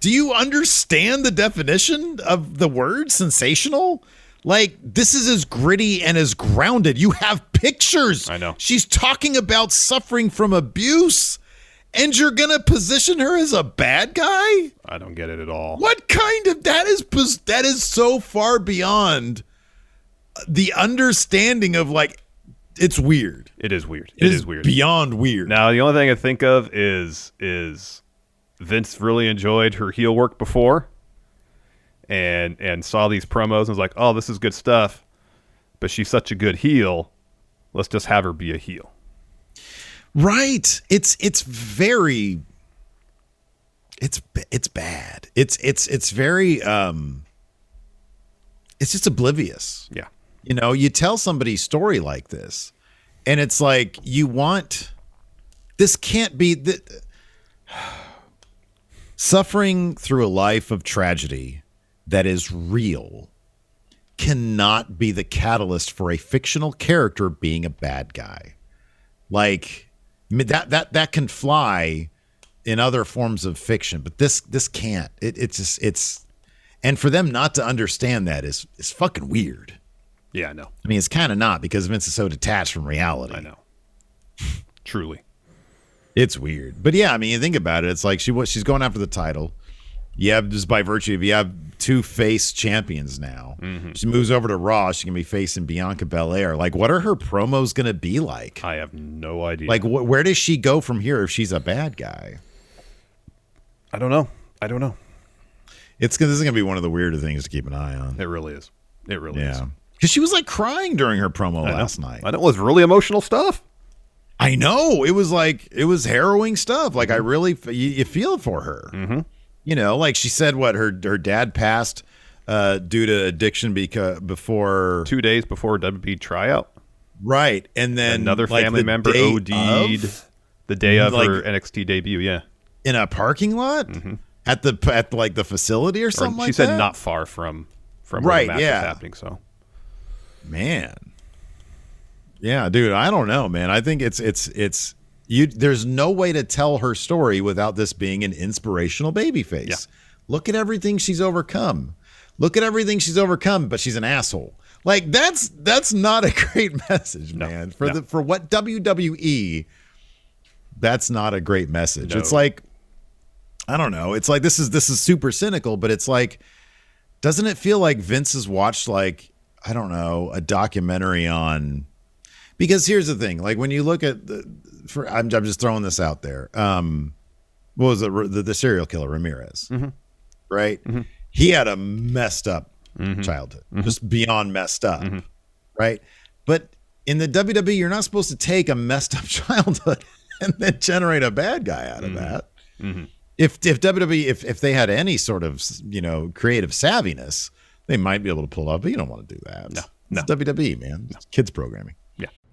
[SPEAKER 1] Do you understand the definition of the word sensational? Like this is as gritty and as grounded. You have pictures.
[SPEAKER 2] I know.
[SPEAKER 1] She's talking about suffering from abuse, and you're gonna position her as a bad guy.
[SPEAKER 2] I don't get it at all.
[SPEAKER 1] What kind of that is that is so far beyond the understanding of like it's weird.
[SPEAKER 2] It is weird.
[SPEAKER 1] It
[SPEAKER 2] it
[SPEAKER 1] is
[SPEAKER 2] is weird.
[SPEAKER 1] beyond weird.
[SPEAKER 2] Now the only thing I think of is is Vince really enjoyed her heel work before, and and saw these promos and was like, oh, this is good stuff, but she's such a good heel. Let's just have her be a heel.
[SPEAKER 1] Right. It's it's very it's it's bad. It's it's it's very um it's just oblivious.
[SPEAKER 2] Yeah.
[SPEAKER 1] You know, you tell somebody's story like this and it's like you want this can't be the suffering through a life of tragedy that is real cannot be the catalyst for a fictional character being a bad guy. Like that that that can fly in other forms of fiction, but this this can't. It, it's just it's and for them not to understand that is is fucking weird.
[SPEAKER 2] Yeah, I know.
[SPEAKER 1] I mean, it's kind of not because Vince is so detached from reality.
[SPEAKER 2] I know. Truly.
[SPEAKER 1] It's weird, but yeah, I mean, you think about it. It's like she was she's going after the title. You have just by virtue of you have two face champions now.
[SPEAKER 2] Mm-hmm.
[SPEAKER 1] She moves over to Raw. She can be facing Bianca Belair. Like, what are her promos going to be like?
[SPEAKER 2] I have no idea.
[SPEAKER 1] Like, wh- where does she go from here if she's a bad guy?
[SPEAKER 2] I don't know. I don't know.
[SPEAKER 1] It's gonna, this is going to be one of the weirder things to keep an eye on.
[SPEAKER 2] It really is. It really is.
[SPEAKER 1] Yeah, because she was like crying during her promo
[SPEAKER 2] I know.
[SPEAKER 1] last night.
[SPEAKER 2] I know it was really emotional stuff.
[SPEAKER 1] I know it was like it was harrowing stuff. Like I really, f- you, you feel for her.
[SPEAKER 2] Mm-hmm.
[SPEAKER 1] You know, like she said, what her her dad passed uh, due to addiction because before
[SPEAKER 2] Two days before WB tryout,
[SPEAKER 1] right, and then
[SPEAKER 2] another
[SPEAKER 1] like,
[SPEAKER 2] family
[SPEAKER 1] the
[SPEAKER 2] member OD'd
[SPEAKER 1] of,
[SPEAKER 2] the day of
[SPEAKER 1] Like-
[SPEAKER 2] her NXT debut. Yeah.
[SPEAKER 1] in a parking lot.
[SPEAKER 2] Mm-hmm.
[SPEAKER 1] at the at like the facility or
[SPEAKER 2] Or
[SPEAKER 1] something.
[SPEAKER 2] she
[SPEAKER 1] like
[SPEAKER 2] said
[SPEAKER 1] that?
[SPEAKER 2] not far from from where
[SPEAKER 1] Right, yeah.
[SPEAKER 2] was happening. So
[SPEAKER 1] Man. Yeah, dude, I don't know, man. I think it's it's it's you there's no way to tell her story without this being an inspirational baby face.
[SPEAKER 2] Yeah.
[SPEAKER 1] Look at everything she's overcome. Look at everything she's overcome, but she's an asshole. Like that's that's not a great message, man. For
[SPEAKER 2] no.
[SPEAKER 1] the for what WWE that's not a great message.
[SPEAKER 2] No.
[SPEAKER 1] It's like I don't know. It's like this is this is super cynical, but it's like doesn't it feel like Vince has watched like I don't know a documentary on because here's the thing like when you look at the for I'm, I'm just throwing this out there. Um what was it? The, the serial killer Ramirez. Mm-hmm. Right? Mm-hmm. He had a messed up mm-hmm. childhood just beyond messed up right? But in the WWE you're not supposed to take a messed up childhood and then generate a bad guy out of that. If if WWE if if they had any sort of you know creative savviness, they might be able to pull it off. But you don't want to do that. No,
[SPEAKER 2] no.
[SPEAKER 1] it's WWE, man. It's kids programming.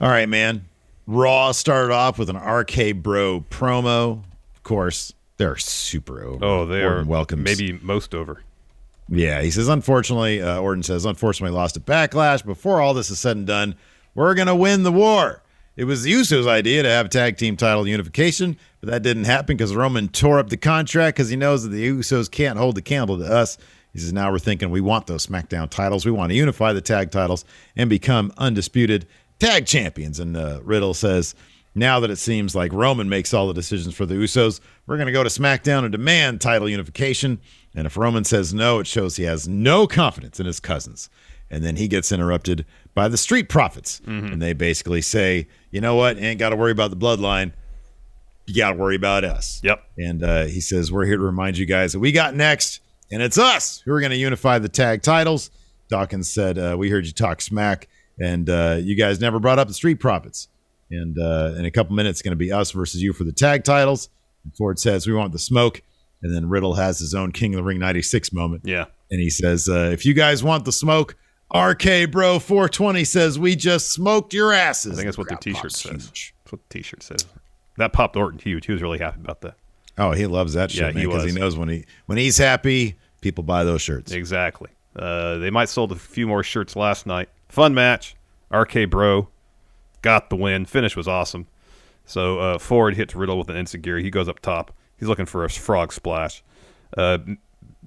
[SPEAKER 1] All right, man. Raw started off with an RK Bro promo. Of course, they're super over.
[SPEAKER 2] oh, they
[SPEAKER 1] Orton
[SPEAKER 2] are
[SPEAKER 1] welcomes.
[SPEAKER 2] maybe most over.
[SPEAKER 1] Yeah, he says. Unfortunately, uh, Orton says. Unfortunately, lost a Backlash. Before all this is said and done, we're gonna win the war. It was the Usos' idea to have tag team title unification, but that didn't happen because Roman tore up the contract because he knows that the Usos can't hold the candle to us. He says, now we're thinking we want those SmackDown titles. We want to unify the tag titles and become undisputed tag champions. And uh, Riddle says, now that it seems like Roman makes all the decisions for the Usos, we're going to go to SmackDown and demand title unification. And if Roman says no, it shows he has no confidence in his cousins. And then he gets interrupted by the Street Profits. And they basically say, you know what? Ain't got to worry about the bloodline. You got to worry about us.
[SPEAKER 2] Yep.
[SPEAKER 1] And uh, he says, We're here to remind you guys that we got next, and it's us who are going to unify the tag titles. Dawkins said, uh, We heard you talk smack, and uh, you guys never brought up the Street Profits. And uh, in a couple minutes, it's going to be us versus you for the tag titles. And Ford says, We want the smoke. And then Riddle has his own King of the Ring 96 moment.
[SPEAKER 2] Yeah.
[SPEAKER 1] And he says, uh, If you guys want the smoke, RK Bro 420 says, We just smoked your asses.
[SPEAKER 2] I think that's what the T-shirt says.
[SPEAKER 1] huge.
[SPEAKER 2] That's what the T-shirt says. That popped Orton huge. He was really happy about that.
[SPEAKER 1] Oh, he loves that shit,
[SPEAKER 2] Yeah,
[SPEAKER 1] man,
[SPEAKER 2] he
[SPEAKER 1] because he
[SPEAKER 2] was.
[SPEAKER 1] knows when he when he's happy, people buy those shirts.
[SPEAKER 2] Exactly. Uh, they might sold a few more shirts last night. Fun match. RK Bro got the win. Finish was awesome. So uh, Ford hits Riddle with an enziguri. He goes up top. He's looking for a frog splash. Uh,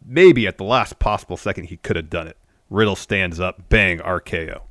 [SPEAKER 2] maybe at the last possible second he could have done it. Riddle stands up, bang, RKO.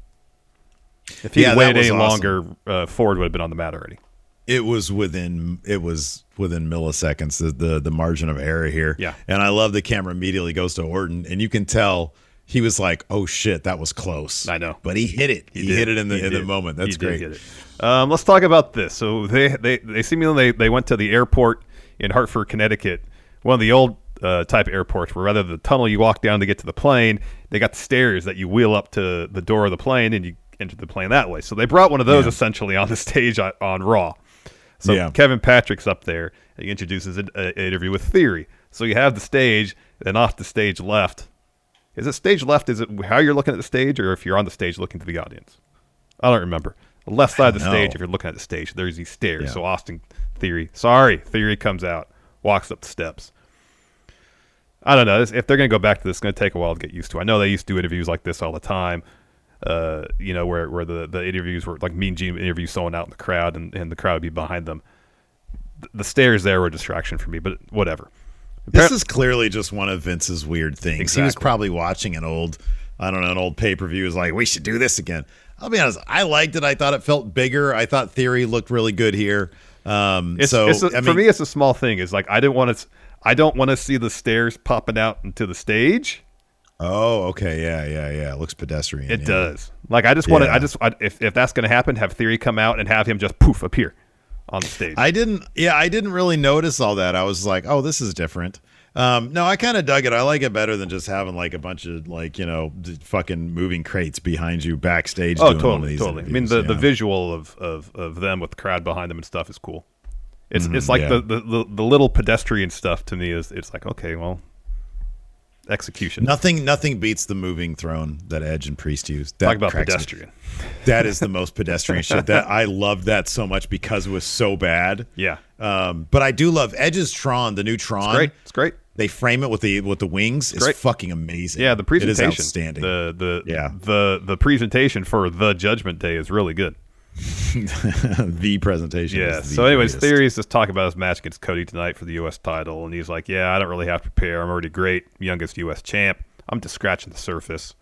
[SPEAKER 2] If he
[SPEAKER 1] Yeah,
[SPEAKER 2] waited any
[SPEAKER 1] awesome.
[SPEAKER 2] longer, uh, Ford would have been on the mat already.
[SPEAKER 1] It was within it was within milliseconds the, the the margin of error here.
[SPEAKER 2] Yeah.
[SPEAKER 1] and I love the camera immediately goes to Orton, and you can tell he was like, "Oh shit, that was close."
[SPEAKER 2] I know.
[SPEAKER 1] but he hit it. He,
[SPEAKER 2] did.
[SPEAKER 1] hit it in the
[SPEAKER 2] He
[SPEAKER 1] in the moment. That's
[SPEAKER 2] He did
[SPEAKER 1] great.
[SPEAKER 2] Um, let's talk about this. So they they they seemingly they, they went to the airport in Hartford, Connecticut, one of the old uh, type airports where rather than the tunnel you walk down to get to the plane, they got the stairs that you wheel up to the door of the plane and you enter the plane that way. So they brought one of those
[SPEAKER 1] Yeah.
[SPEAKER 2] essentially on the stage on, on Raw. So
[SPEAKER 1] Yeah.
[SPEAKER 2] Kevin Patrick's up there. He introduces an interview with Theory. So you have the stage, and off the stage left. Is it stage left? Is it how you're looking at the stage, or if you're on the stage looking to the audience? I don't remember. The left side of the stage, if you're looking at the stage, there's these stairs.
[SPEAKER 1] Yeah.
[SPEAKER 2] So Austin Theory, sorry, Theory comes out, walks up the steps. I don't know This- if they're going to go back to this. It's going to take a while to get used to. I know they used to do interviews like this all the time. Uh, you know, where where the, the interviews were like Mean Gene interview someone out in the crowd, and, and the crowd would be behind them. The, the stairs there were a distraction for me, but whatever.
[SPEAKER 1] This is clearly just one of Vince's weird things. He was probably watching an old, I don't know, an old pay per view. Is like, we should do this again. I'll be honest. I liked it. I thought it felt bigger. I thought Theory looked really good here. Um,
[SPEAKER 2] It's,
[SPEAKER 1] so
[SPEAKER 2] it's a,
[SPEAKER 1] I
[SPEAKER 2] for me, it's a small thing. It's like I didn't want to. I don't want to see the stairs popping out into the stage.
[SPEAKER 1] Oh, okay, yeah, yeah, yeah. It looks pedestrian.
[SPEAKER 2] It
[SPEAKER 1] yeah.
[SPEAKER 2] does. Like I just want to.
[SPEAKER 1] Yeah.
[SPEAKER 2] I just I, if if that's going to happen, have Theory come out and have him just poof appear on stage.
[SPEAKER 1] I didn't. Yeah, I didn't really notice all that. I was like, oh, this is different. Um, no, I kind of dug it. I like it better than just having like a bunch of like you know d- fucking moving crates behind you backstage.
[SPEAKER 2] Oh,
[SPEAKER 1] doing one of
[SPEAKER 2] totally,
[SPEAKER 1] these
[SPEAKER 2] totally. I mean, the,
[SPEAKER 1] you
[SPEAKER 2] the visual of, of, of them with the crowd behind them and stuff is cool. It's
[SPEAKER 1] Mhm,
[SPEAKER 2] it's like
[SPEAKER 1] yeah.
[SPEAKER 2] the, the, the, the little pedestrian stuff to me is it's like okay, well, execution.
[SPEAKER 1] Nothing, nothing beats the moving throne that Edge and Priest use. That
[SPEAKER 2] Talk about
[SPEAKER 1] cracks me.
[SPEAKER 2] pedestrian.
[SPEAKER 1] That is the most pedestrian shit. That I loved that so much because it was so bad.
[SPEAKER 2] Yeah.
[SPEAKER 1] Um, but I do love Edge's Tron, the new Tron.
[SPEAKER 2] It's great. It's great.
[SPEAKER 1] They frame it with the with the wings. It's
[SPEAKER 2] Great.
[SPEAKER 1] fucking amazing.
[SPEAKER 2] Yeah, the presentation,
[SPEAKER 1] It is outstanding.
[SPEAKER 2] The the
[SPEAKER 1] Yeah.
[SPEAKER 2] the the presentation for the Judgment Day is really good.
[SPEAKER 1] the presentation.
[SPEAKER 2] Yeah. So, anyways,
[SPEAKER 1] greatest.
[SPEAKER 2] theories just talk about his match against Cody tonight for the U.S. title, and he's like, "Yeah, I don't really have to prepare. I'm already great, youngest U.S. champ. I'm just scratching the surface."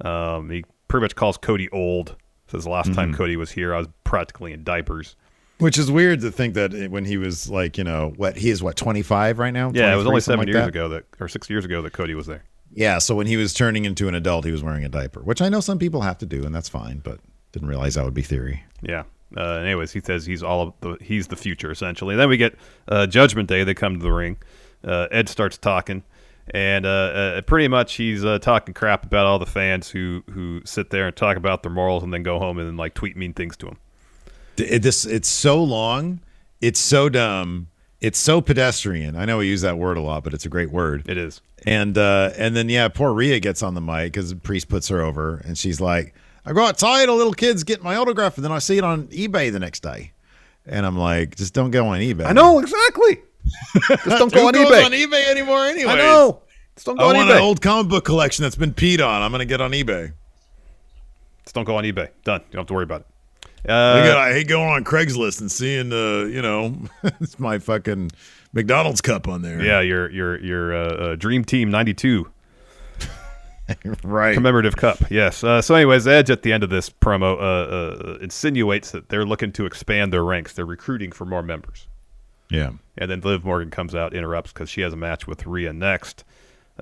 [SPEAKER 2] Um, he pretty much calls Cody old. Says the last time
[SPEAKER 1] Mhm.
[SPEAKER 2] Cody was here, I was practically in diapers.
[SPEAKER 1] Which is weird to think that when he was like, you know, what he is what twenty five right now.
[SPEAKER 2] Yeah, it was only seven years ago that, or six years ago that Cody was there.
[SPEAKER 1] Yeah, so when he was turning into an adult, he was wearing a diaper, which I know some people have to do, and that's fine. But didn't realize that would be theory.
[SPEAKER 2] Yeah. Uh, anyways, he says he's all of the he's the future essentially. then we get uh, Judgment Day. They come to the ring. Uh, Ed starts talking, and uh, uh, pretty much he's uh, talking crap about all the fans who who sit there and talk about their morals and then go home and then like tweet mean things to him.
[SPEAKER 1] It, this it's so long, it's so dumb, it's so pedestrian. I know we use that word a lot, but it's a great word.
[SPEAKER 2] It is.
[SPEAKER 1] And uh, and then yeah, poor Rhea gets on the mic because the priest puts her over, and she's like, "I go outside, a little kids get my autograph, and then I see it on eBay the next day." And I'm like, just don't go on eBay.
[SPEAKER 2] I know exactly. Just don't go on eBay.
[SPEAKER 1] on eBay anymore anyway.
[SPEAKER 2] I know. Just don't go
[SPEAKER 1] I
[SPEAKER 2] on
[SPEAKER 1] want
[SPEAKER 2] eBay.
[SPEAKER 1] an old comic book collection that's been peed on. I'm gonna get on eBay.
[SPEAKER 2] Just don't go on eBay. Done. You don't have to worry about it.
[SPEAKER 1] I,
[SPEAKER 2] Uh,
[SPEAKER 1] got- I hate going on Craigslist and seeing uh, you know, it's my fucking McDonald's cup on there.
[SPEAKER 2] yeah, your your your uh, uh, Dream Team '92
[SPEAKER 1] right.
[SPEAKER 2] commemorative cup. Yes. Uh, so, anyways, Edge at the end of this promo uh, uh, insinuates that they're looking to expand their ranks. They're recruiting for more members.
[SPEAKER 1] Yeah.
[SPEAKER 2] And then Liv Morgan comes out, interrupts because she has a match with Rhea next.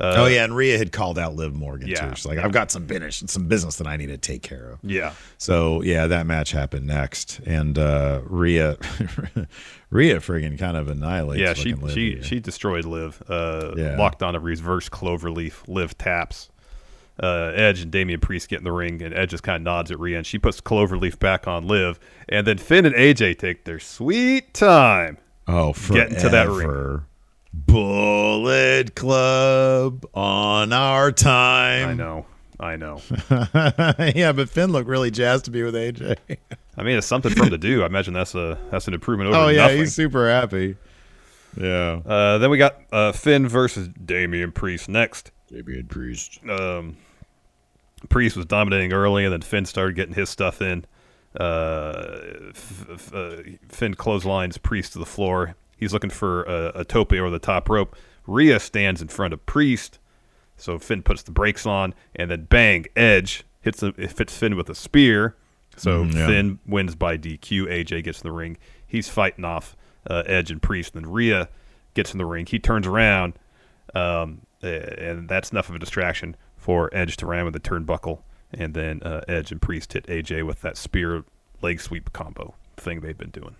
[SPEAKER 2] Uh,
[SPEAKER 1] oh yeah, and Rhea had called out Liv Morgan
[SPEAKER 2] Yeah.
[SPEAKER 1] too. She's like, I've got some business, some business that I need to take care of.
[SPEAKER 2] Yeah.
[SPEAKER 1] So yeah, that match happened next, and uh, Rhea, Rhea, friggin' kind of annihilates.
[SPEAKER 2] Yeah, she
[SPEAKER 1] Liv
[SPEAKER 2] she
[SPEAKER 1] here.
[SPEAKER 2] she destroyed Liv. Uh,
[SPEAKER 1] Yeah.
[SPEAKER 2] Locked on a reverse cloverleaf. Liv taps. Uh, Edge and Damian Priest get in the ring, and Edge just kind of nods at Rhea, and she puts cloverleaf back on Liv, and then Finn and AJ take their sweet time.
[SPEAKER 1] oh
[SPEAKER 2] getting to that ring.
[SPEAKER 1] Bullet Club on our time.
[SPEAKER 2] I know, I know.
[SPEAKER 1] yeah, but Finn looked really jazzed to be with AJ.
[SPEAKER 2] I mean, it's something for him to do. I imagine that's a that's an improvement over
[SPEAKER 1] oh yeah,
[SPEAKER 2] nothing.
[SPEAKER 1] he's super happy. Yeah.
[SPEAKER 2] Uh, then we got uh, Finn versus Damian Priest next.
[SPEAKER 1] Damian Priest.
[SPEAKER 2] Um, Priest was dominating early, and then Finn started getting his stuff in. Uh, f- f- uh, Finn clotheslines Priest to the floor. He's looking for a, a tope over the top rope. Rhea stands in front of Priest, so Finn puts the brakes on, and then bang, Edge hits a, it fits Finn with a spear. So
[SPEAKER 1] Mhm, yeah.
[SPEAKER 2] Finn wins by DQ. AJ gets in the ring. He's fighting off uh, Edge and Priest. And then Rhea gets in the ring. He turns around, um, and that's enough of a distraction for Edge to ram with the turnbuckle. And then uh, Edge and Priest hit AJ with that spear leg sweep combo thing they've been doing.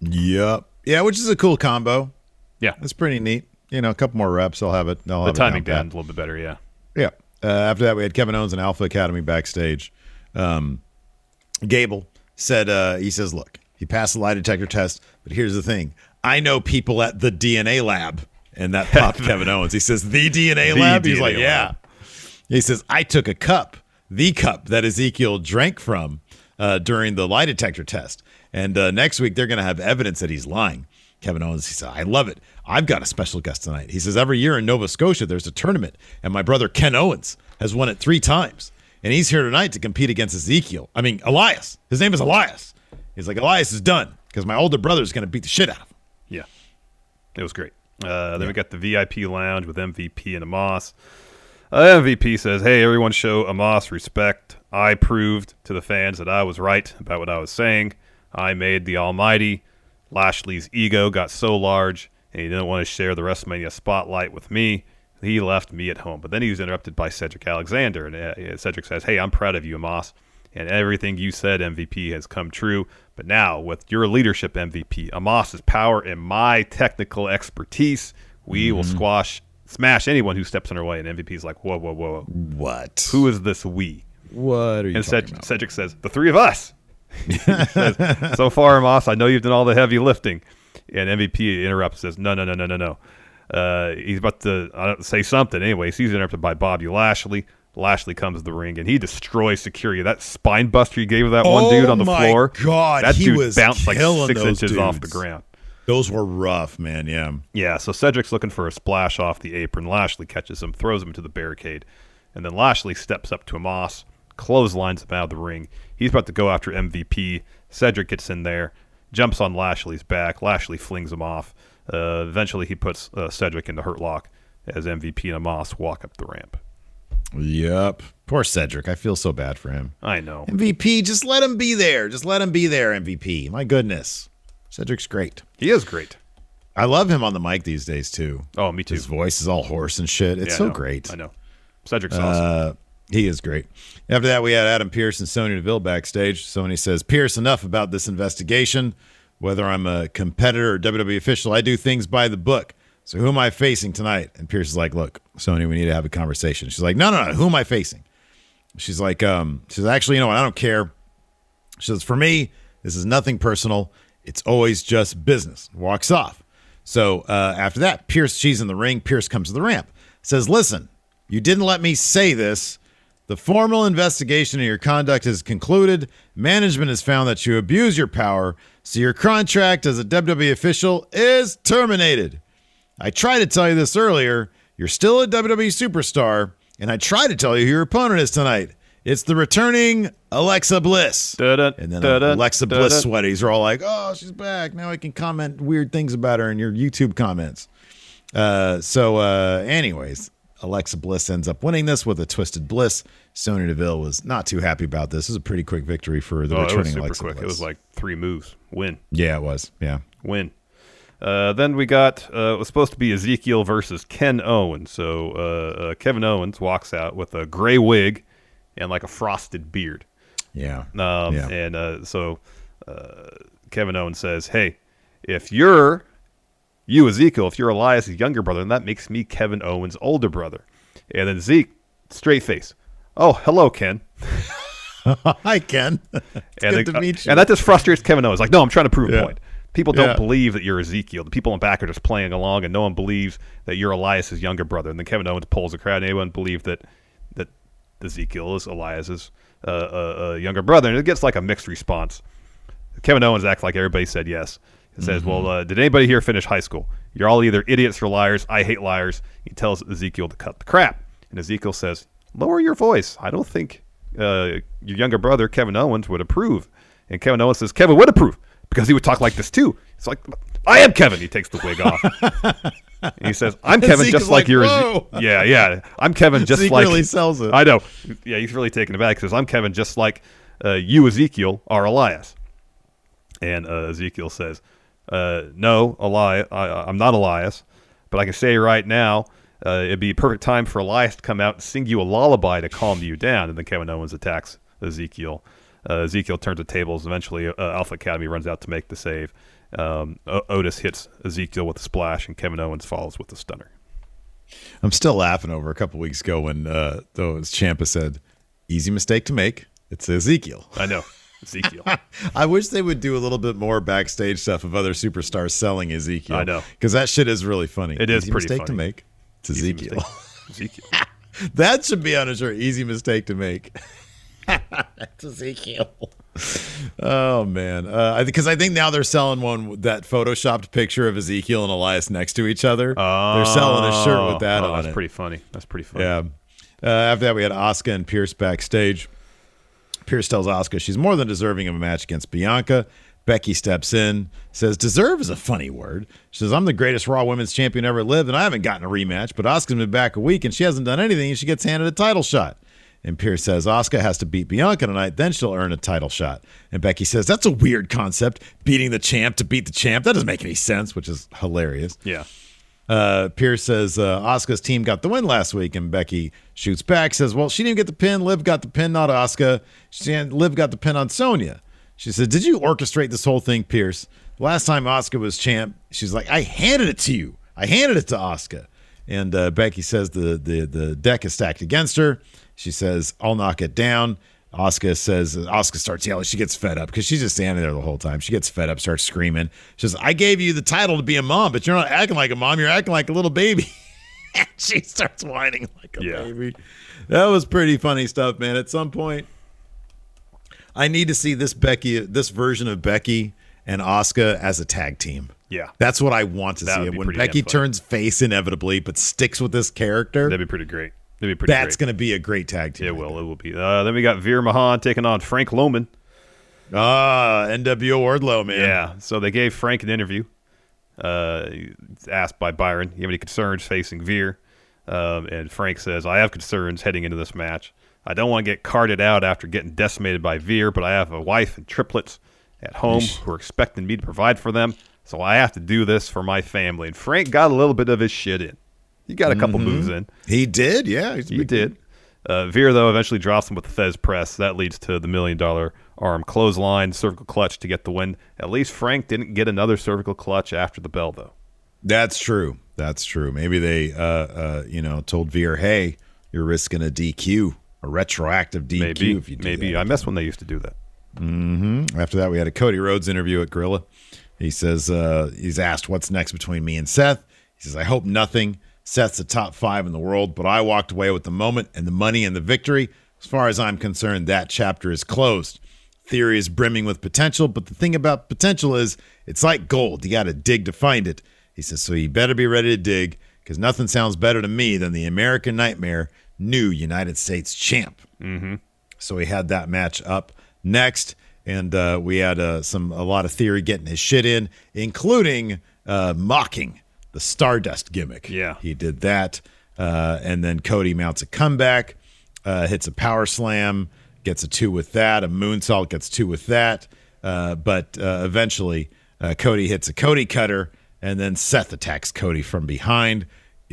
[SPEAKER 1] Yep. Yeah, which is a cool combo.
[SPEAKER 2] Yeah.
[SPEAKER 1] That's pretty neat. You know, a couple more reps, I'll have it. I'll
[SPEAKER 2] The
[SPEAKER 1] have it
[SPEAKER 2] timing
[SPEAKER 1] down
[SPEAKER 2] down a little bit better, yeah.
[SPEAKER 1] Yeah. Uh, after that, we had Kevin Owens and Alpha Academy backstage. Um, Gable said, uh, he says, look, he passed the lie detector test, but here's the thing. I know people at the DNA lab. And that popped Kevin Owens. He says, the DNA
[SPEAKER 2] The
[SPEAKER 1] lab? He's
[SPEAKER 2] DNA
[SPEAKER 1] like, yeah. He says, I took a cup, the cup that Ezekiel drank from uh, during the lie detector test. And uh, next week, they're going to have evidence that he's lying. Kevin Owens, he said, I love it. I've got a special guest tonight. He says, every year in Nova Scotia, there's a tournament, and my brother Ken Owens has won it three times. And he's here tonight to compete against Ezekiel. I mean, Elias. His name is Elias. He's like, Elias is done because my older brother is going to beat the shit out of him.
[SPEAKER 2] Yeah. It was great. Uh, then we got the VIP lounge with MVP and Omos. MVP says, Hey, everyone, show Omos respect. I proved to the fans that I was right about what I was saying. I made the Almighty. Lashley's ego got so large, and he didn't want to share the WrestleMania spotlight with me. He left me at home. But then he was interrupted by Cedric Alexander. And uh, Cedric says, Hey, I'm proud of you, Omos. And everything you said, MVP, has come true. But now, with your leadership, MVP, Omos's power and my technical expertise, we will squash smash anyone who steps in her way. And MVP's like, whoa, whoa, whoa,
[SPEAKER 1] what?
[SPEAKER 2] Who is this we?
[SPEAKER 1] What are you
[SPEAKER 2] and
[SPEAKER 1] talking
[SPEAKER 2] Ced-
[SPEAKER 1] about?
[SPEAKER 2] Cedric says, the three of us. Says, so far, Moss, I know you've done all the heavy lifting. And MVP interrupts, says, no, no, no, no, no, no. Uh, he's about to uh, say something. Anyway, he's interrupted by Bobby Lashley. Lashley comes to the ring and he destroys security. That spine buster he gave that one
[SPEAKER 1] Oh
[SPEAKER 2] dude on the
[SPEAKER 1] my
[SPEAKER 2] floor.
[SPEAKER 1] God,
[SPEAKER 2] that
[SPEAKER 1] he
[SPEAKER 2] dude
[SPEAKER 1] was
[SPEAKER 2] bounced like six
[SPEAKER 1] those
[SPEAKER 2] inches off the ground.
[SPEAKER 1] Those were rough, man. Yeah.
[SPEAKER 2] Yeah, so Cedric's looking for a splash off the apron. Lashley catches him, throws him to the barricade, and then Lashley steps up to Moss, clotheslines him out of the ring. He's about to go after MVP. Cedric gets in there, jumps on Lashley's back. Lashley flings him off. Uh, eventually, he puts uh, Cedric in the hurt lock as MVP and Moss walk up the ramp.
[SPEAKER 1] Yep. Poor Cedric. I feel so bad for him.
[SPEAKER 2] I know.
[SPEAKER 1] MVP, just let him be there. Just let him be there, MVP. My goodness. Cedric's great.
[SPEAKER 2] He is great.
[SPEAKER 1] I love him on the mic these days, too.
[SPEAKER 2] Oh, me too.
[SPEAKER 1] His voice is all hoarse and shit. It's
[SPEAKER 2] Yeah,
[SPEAKER 1] so
[SPEAKER 2] know.
[SPEAKER 1] great.
[SPEAKER 2] I know. Cedric's awesome.
[SPEAKER 1] Uh, he is great. After that, we had Adam Pearce and Sonya Deville backstage. Sony says, Pearce, enough about this investigation. Whether I'm a competitor or WWE official, I do things by the book. So who am I facing tonight? And Pearce is like, look, Sony, we need to have a conversation. She's like, no, no, no. Who am I facing? She's like, um, she's actually, you know what? I don't care. She says, for me, this is nothing personal. It's always just business. Walks off. So uh, after that, Pearce, she's in the ring. Pearce comes to the ramp. Says, listen, you didn't let me say this. The formal investigation of your conduct is concluded. Management has found that you abuse your power, so your contract as a WWE official is terminated. I tried to tell you this earlier. You're still a WWE superstar, and I tried to tell you who your opponent is tonight. It's the returning Alexa Bliss.
[SPEAKER 2] Dun-dun,
[SPEAKER 1] And then
[SPEAKER 2] dun-dun,
[SPEAKER 1] Alexa Bliss
[SPEAKER 2] dun-dun.
[SPEAKER 1] sweaties are all like, "Oh, she's back! Now I can comment weird things about her in your YouTube comments." Uh, so, uh, anyways, Alexa Bliss ends up winning this with a twisted bliss. Sonya Deville was not too happy about this. It was a pretty quick victory for the
[SPEAKER 2] Oh, it was
[SPEAKER 1] returning
[SPEAKER 2] super
[SPEAKER 1] Alexa
[SPEAKER 2] quick.
[SPEAKER 1] Bliss.
[SPEAKER 2] It was like three moves. Win.
[SPEAKER 1] yeah, it was. Yeah.
[SPEAKER 2] win. Uh, then we got uh, it was supposed to be Ezekiel versus Ken Owens. So uh, uh, Kevin Owens walks out with a gray wig and like a frosted beard.
[SPEAKER 1] Yeah.
[SPEAKER 2] Um,
[SPEAKER 1] Yeah.
[SPEAKER 2] And uh, so uh, Kevin Owens says, "Hey, if you're you Ezekiel, if you're Elias' younger brother, then that makes me Kevin Owens' older brother." And then Zeke, straight face, "Oh, hello, Ken."
[SPEAKER 1] Hi, Ken. It's
[SPEAKER 2] and
[SPEAKER 1] good to meet you.
[SPEAKER 2] And that just frustrates Kevin Owens. Like, no, I'm trying to prove a point. People don't
[SPEAKER 1] Yeah.
[SPEAKER 2] believe that you're Ezekiel. The people in back are just playing along, and no one believes that you're Elias's younger brother. And then Kevin Owens pulls the crowd, and everyone believes that Ezekiel is Elias's uh, uh, uh, younger brother, and it gets like a mixed response. Kevin Owens acts like everybody said yes. He says,
[SPEAKER 1] Mm-hmm.
[SPEAKER 2] "Well, uh, did anybody here finish high school? You're all either idiots or liars. I hate liars." He tells Ezekiel to cut the crap, and Ezekiel says, "Lower your voice. I don't think uh, your younger brother Kevin Owens would approve." And Kevin Owens says, "Kevin would approve because he would talk like this too." It's like, "I am Kevin." He takes the wig off. He says, "I'm Kevin, just like,
[SPEAKER 1] like,
[SPEAKER 2] you're."
[SPEAKER 1] "Whoa."
[SPEAKER 2] Yeah, yeah. I'm Kevin, just
[SPEAKER 1] Zeke
[SPEAKER 2] like.
[SPEAKER 1] really sells it.
[SPEAKER 2] I know. Yeah, he's really taken aback. He says, "I'm Kevin, just like uh, you, Ezekiel, are Elias." And uh, Ezekiel says, uh, "No, Elias, I, I'm not Elias, but I can say right now, uh, it'd be a perfect time for Elias to come out and sing you a lullaby to calm you down." And then Kevin Owens attacks Ezekiel. Uh, Ezekiel turns the tables. Eventually, uh, Alpha Academy runs out to make the save. Um, o- Otis hits Ezekiel with a splash, and Kevin Owens follows with a stunner.
[SPEAKER 1] I'm still laughing over a couple weeks ago when uh, those Ciampa said, "Easy mistake to make." It's Ezekiel.
[SPEAKER 2] I know Ezekiel.
[SPEAKER 1] I wish they would do a little bit more backstage stuff of other superstars selling Ezekiel.
[SPEAKER 2] I know.
[SPEAKER 1] because that shit is really funny.
[SPEAKER 2] It is
[SPEAKER 1] Easy
[SPEAKER 2] pretty
[SPEAKER 1] mistake to make. It's
[SPEAKER 2] Easy
[SPEAKER 1] Ezekiel.
[SPEAKER 2] Ezekiel.
[SPEAKER 1] that should be on a shirt. Easy mistake to make. It's Ezekiel. Oh man, uh, because I think now they're selling one that photoshopped picture of Ezekiel and Elias next to each other. they're selling a shirt with that
[SPEAKER 2] Oh,
[SPEAKER 1] on
[SPEAKER 2] that's
[SPEAKER 1] it.
[SPEAKER 2] pretty funny. That's pretty funny.
[SPEAKER 1] Yeah. Uh, after that, we had Asuka and Pearce backstage. Pearce tells Asuka she's more than deserving of a match against Bianca. Becky steps in, says, Deserve is a funny word. She says, I'm the greatest Raw Women's Champion ever lived, and I haven't gotten a rematch, but Asuka's been back a week and she hasn't done anything, and she gets handed a title shot. And Pearce says, Asuka has to beat Bianca tonight, then she'll earn a title shot. And Becky says, That's a weird concept, beating the champ to beat the champ. That doesn't make any sense, which is hilarious.
[SPEAKER 2] Yeah.
[SPEAKER 1] Uh, Pearce says uh, Asuka's team got the win last week, and Becky shoots back, says, "Well, she didn't get the pin. Liv got the pin, not Asuka. She Liv got the pin on Sonya." She said, "Did you orchestrate this whole thing, Pearce? Last time Asuka was champ, she's like, I handed it to you. I handed it to Asuka." and uh, Becky says the, the the deck is stacked against her. She says, "I'll knock it down." Asuka says, Asuka starts yelling. She gets fed up because she's just standing there the whole time. She gets fed up, starts screaming. She says, I gave you the title to be a mom, but you're not acting like a mom. You're acting like a little baby. and she starts whining like a
[SPEAKER 2] Yeah.
[SPEAKER 1] baby. That was pretty funny stuff, man. At some point, I need to see this Becky, this version of Becky and Asuka as a tag team.
[SPEAKER 2] Yeah.
[SPEAKER 1] That's what I want to
[SPEAKER 2] That
[SPEAKER 1] see. When Becky turns face inevitably, but sticks with this character,
[SPEAKER 2] That'd be pretty great. Be pretty
[SPEAKER 1] that's going to be a great tag team.
[SPEAKER 2] It will. It will be. Uh, then we got Veer Mahaan taking on Frank Loman.
[SPEAKER 1] Ah, NWO Wardlow, man.
[SPEAKER 2] Yeah. So they gave Frank an interview. Uh, asked by Byron, "You have any concerns facing Veer?" Um, and Frank says, "I have concerns heading into this match. I don't want to get carted out after getting decimated by Veer, but I have a wife and triplets at home who are expecting me to provide for them. So I have to do this for my family." And Frank got a little bit of his shit in. He got a couple
[SPEAKER 1] Mhm.
[SPEAKER 2] moves in.
[SPEAKER 1] He did, yeah.
[SPEAKER 2] He did. Uh, Veer, though, eventually drops him with the Fez press. That leads to the million dollar arm clothesline, cervical clutch to get the win. At least Frank didn't get another cervical clutch after the bell, though.
[SPEAKER 1] That's true. That's true. Maybe they, uh, uh, you know, told Veer, "Hey, you're risking a DQ, a retroactive DQ
[SPEAKER 2] Maybe.
[SPEAKER 1] if you do
[SPEAKER 2] maybe.
[SPEAKER 1] that."
[SPEAKER 2] I miss when they used to do that.
[SPEAKER 1] hmm After that, we had a Cody Rhodes interview at Gorilla. He says uh, he's asked what's next between me and Seth. He says, "I hope nothing. Seth's the top five in the world, but I walked away with the moment and the money and the victory. As far as I'm concerned, that chapter is closed. Theory is brimming with potential, but the thing about potential is it's like gold. You got to dig to find it." He says, "So you better be ready to dig, because nothing sounds better to me than the American Nightmare, new United States champ."
[SPEAKER 2] Mm-hmm.
[SPEAKER 1] So he had that match up next, and uh, we had uh, some a lot of theory getting his shit in, including uh, mocking the Stardust gimmick.
[SPEAKER 2] Yeah.
[SPEAKER 1] he did that, uh, and then Cody mounts a comeback, uh, hits a power slam, gets a two with that, a moonsault gets two with that, uh, but uh, eventually uh, Cody hits a Cody cutter, and then Seth attacks Cody from behind.